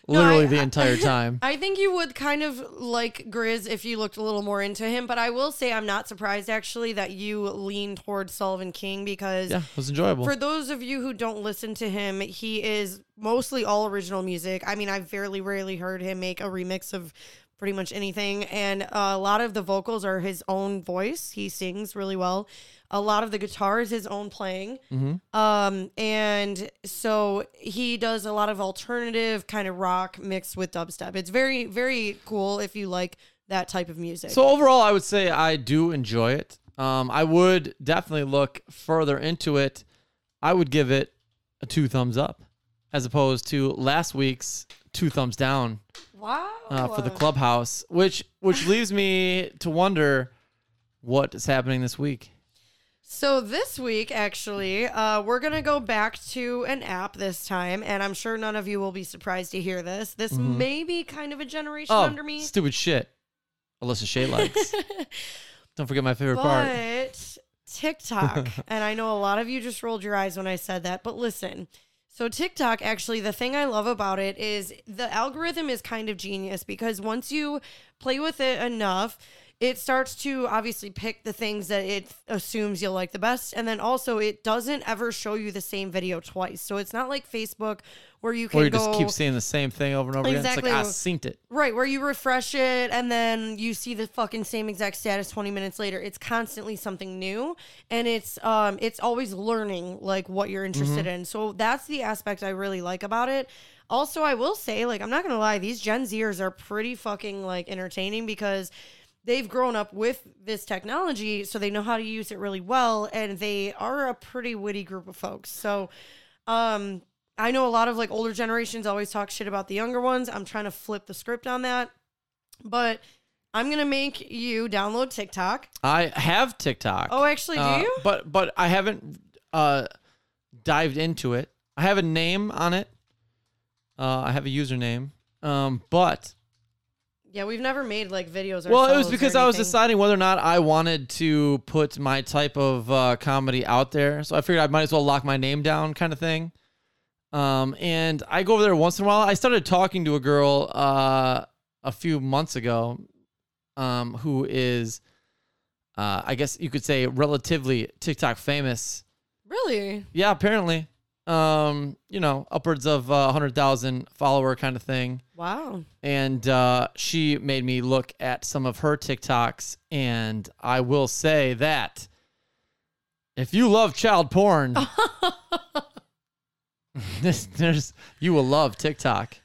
No, literally I- the entire time. I think you would kind of like Grizz if you looked a little more into him, but I will say I'm not surprised actually that you lean towards Sullivan King because Yeah, it was enjoyable. For those of you who don't listen to him, he is mostly all original music. I mean, I've fairly rarely heard him make a remix of pretty much anything, and a lot of the vocals are his own voice. He sings really well. A lot of the guitar is his own playing. Mm-hmm. Um, and so he does a lot of alternative kind of rock mixed with dubstep. It's very, very cool if you like that type of music. So overall, I would say I do enjoy it. Um, I would definitely look further into it. I would give it a two thumbs up, as opposed to last week's two thumbs down wow. uh, for the clubhouse, which which leaves me to wonder what is happening this week. So this week, actually, uh, we're gonna go back to an app this time, and I'm sure none of you will be surprised to hear this. This may be kind of a generation Oh, under me, stupid shit. Alyssa Shea likes. Don't forget my favorite part. but TikTok, and I know a lot of you just rolled your eyes when I said that, but listen. So TikTok, actually, the thing I love about it is the algorithm is kind of genius because once you play with it enough, it starts to obviously pick the things that it assumes you'll like the best. And then also, it doesn't ever show you the same video twice. So it's not like Facebook where you can Or you go. just keep seeing the same thing over and over Exactly. again. It's like, I synced it. Right, where you refresh it and then you see the fucking same exact status 20 minutes later. It's constantly something new and it's um it's always learning like what you're interested in. So that's the aspect I really like about it. Also, I will say like I'm not going to lie, these Gen Zers are pretty fucking like entertaining because they've grown up with this technology so they know how to use it really well and they are a pretty witty group of folks. So um I know a lot of like older generations always talk shit about the younger ones. I'm trying to flip the script on that. But I'm gonna make you download TikTok. I have TikTok. Oh, actually, do Uh, you? But but I haven't uh, dived into it. I have a name on it. Uh, I have a username. Um, but Yeah, we've never made like videos. well, it was because I was deciding whether or not I wanted to put my type of uh, comedy out there. So I figured I might as well lock my name down, kind of thing. Um, and I go over there once in a while. I started talking to a girl uh, a few months ago, um, who is, uh, I guess you could say, relatively TikTok famous. Really? Yeah, apparently. Um, you know, upwards of uh, 100,000 follower kind of thing. Wow. And uh, she made me look at some of her TikToks. And I will say that if you love child porn, this, there's you will love TikTok.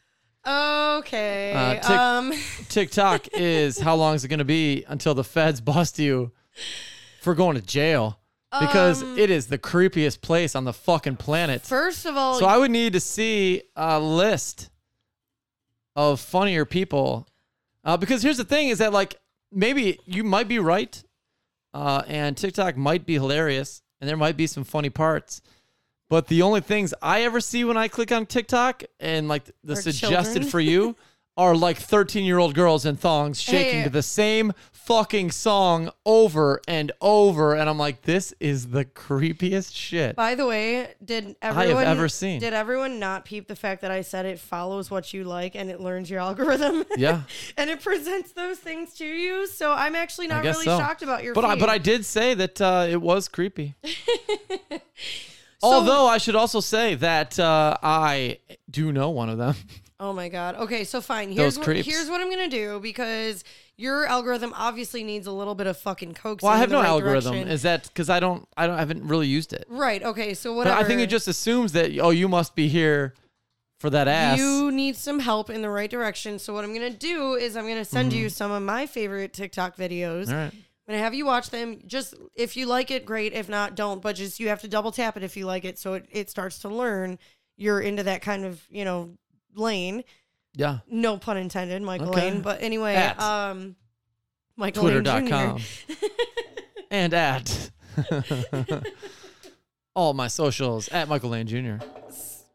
Okay. Uh, Tik- um. TikTok is how long is it going to be until the feds bust you for going to jail? Because Um, it is the creepiest place on the fucking planet. First of all, So I would need to see a list of funnier people, uh, because here's the thing: is that like maybe you might be right, uh, and TikTok might be hilarious, and there might be some funny parts. But the only things I ever see when I click on TikTok and like the suggested children. for you are like 13 year old girls in thongs shaking Hey. to the same fucking song over and over. And I'm like, this is the creepiest shit. by the way, did everyone I have ever seen. Did everyone not peep the fact that I said it follows what you like and it learns your algorithm? Yeah. and it presents those things to you. So I'm actually not really so. shocked about your. But I, but I did say that uh, it was creepy. Although I should also say that uh, I do know one of them. Oh my god. Okay, so fine. Here's Those what, creeps. here's what I'm gonna do because your algorithm obviously needs a little bit of fucking coaxing. Well, I in have the no right algorithm. direction. Is that because I don't I don't I haven't really used it. right. Okay. So But whatever. I think it just assumes that oh you must be here for that ass. You need some help in the right direction. So what I'm gonna do is I'm gonna send Mm-hmm. you some of my favorite TikTok videos. All right. I'm gonna have you watch them. Just if you like it, great. If not, don't. But just you have to double tap it if you like it, so it, it starts to learn you're into that kind of you know lane. Yeah. No pun intended, Michael Okay. Lane. But anyway, At um, Michael Lane Jr. Twitter.com and at all my socials at Michael Lane Jr.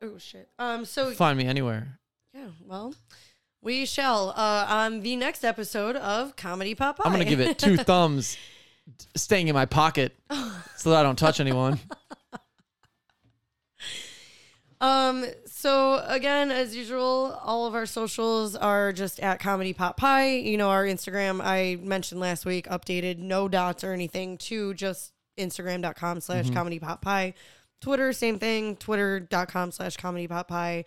Oh shit. Um. So Find me anywhere. yeah. Well, we shall uh on the next episode of Comedy Pop. I'm gonna give it two thumbs, staying in my pocket, so that I don't touch anyone. Um, so again, as usual, all of our socials are just at Comedy Pot Pie. You know, our Instagram I mentioned last week, updated, no dots or anything to just Instagram.com slash comedy pot pie. Twitter, same thing, twitter.com slash comedy pot pie.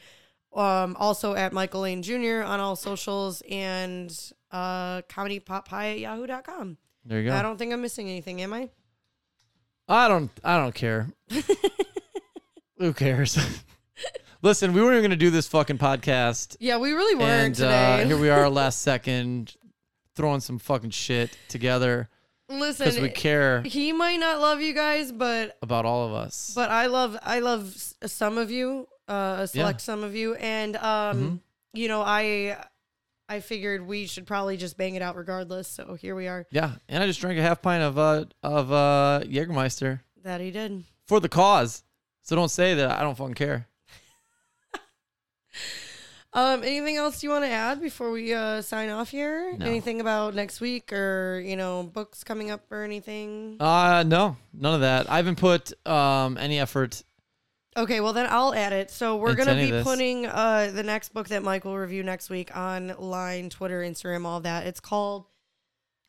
Um, also at Michael Lane Jr. on all socials and uh comedy pot pie at yahoo.com. There you go. I don't think I'm missing anything, am I? I don't. I don't care. Who cares? Listen, we weren't even gonna do this fucking podcast, Yeah, we really weren't and uh, today. here we are, last second, throwing some fucking shit together Listen, because we care he might not love you guys, but about all of us. But I love I love some of you, uh, a select some of you, and um, Mm-hmm. you know I I figured we should probably just bang it out regardless. So here we are. yeah, and I just drank a half pint of uh of uh Jägermeister That he did. for the cause. So don't say that I don't fucking care. Um, anything else you want to add before we uh, sign off here? No. Anything about next week or you know books coming up or anything? Uh no, none of that. I haven't put um any effort. Okay, well then I'll add it. So we're gonna be putting uh, the next book that Mike will review next week online, Twitter, Instagram, all that. It's called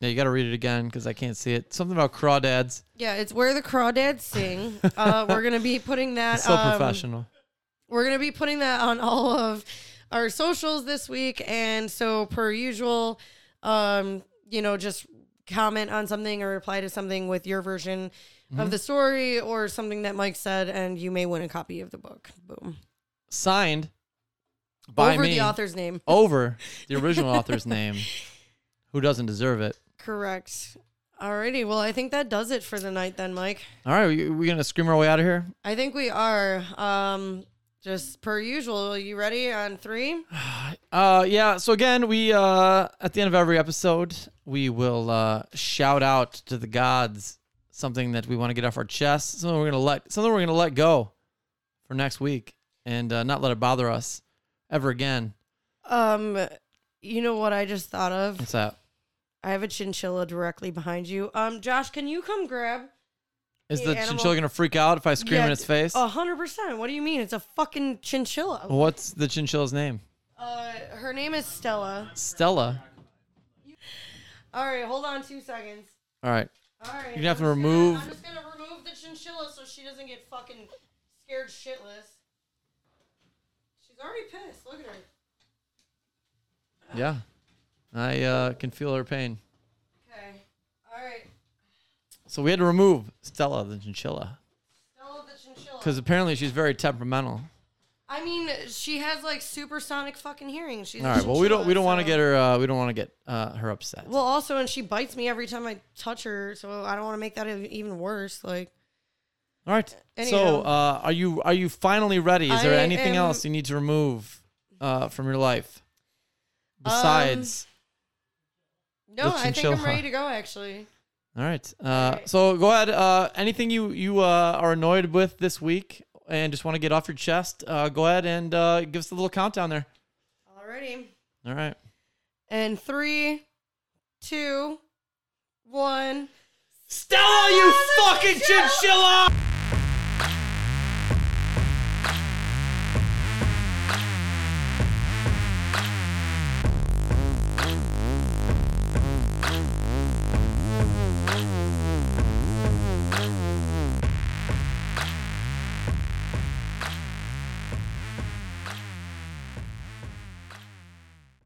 Yeah, you got to read it again because I can't see it. Something about crawdads. Yeah, it's where the crawdads sing. uh, we're gonna be putting that. It's so um, professional. We're gonna be putting that on all of our socials this week, and so per usual, um, you know, just comment on something or reply to something with your version Mm-hmm. of the story or something that Mike said, and you may win a copy of the book. Boom. Signed by Over me the author's name. over the original author's name, who doesn't deserve it. Correct. Alrighty, well, I think that does it for the night then, Mike. All right, we, we gonna scream our way out of here. I think we are. Um, just per usual. are You ready on three? Uh, yeah. So again, we uh, at the end of every episode, we will uh, shout out to the gods something that we want to get off our chest, something we're gonna let, something we're gonna let go for next week, and uh, not let it bother us ever again. Um, you know what I just thought of? What's that? I have a chinchilla directly behind you. Um, Josh, can you come grab? Is The animal- chinchilla gonna freak out if I scream Yeah, in its face? A hundred percent. What do you mean? It's a fucking chinchilla. What's the chinchilla's name? Uh, her name is Stella. Stella. All right, hold on two seconds. All right. All right, You're gonna have to I'm just remove- I'm just gonna remove the chinchilla so she doesn't get fucking scared shitless. She's already pissed. Look at her. Yeah. I uh, can feel her pain. Okay. All right. So we had to remove Stella the chinchilla Stella the chinchilla. because apparently she's very temperamental. I mean, she has like supersonic fucking hearing. She's a All right. Well, we don't we don't want to get her uh, we don't want to get uh, her upset. Well, also, and she bites me every time I touch her, so I don't want to make that even worse. Like, All right. So anyhow. uh, are you are you finally ready? Is there I anything am- else you need to remove uh, from your life besides? no, The I think I'm chinchilla. ready to go. Actually, all right. Uh, right. So go ahead. Uh, anything you you uh, are annoyed with this week and just want to get off your chest? Uh, go ahead and uh, give us a little countdown there. alrighty. All right. And three, two, one. Stella, you fucking chinchilla!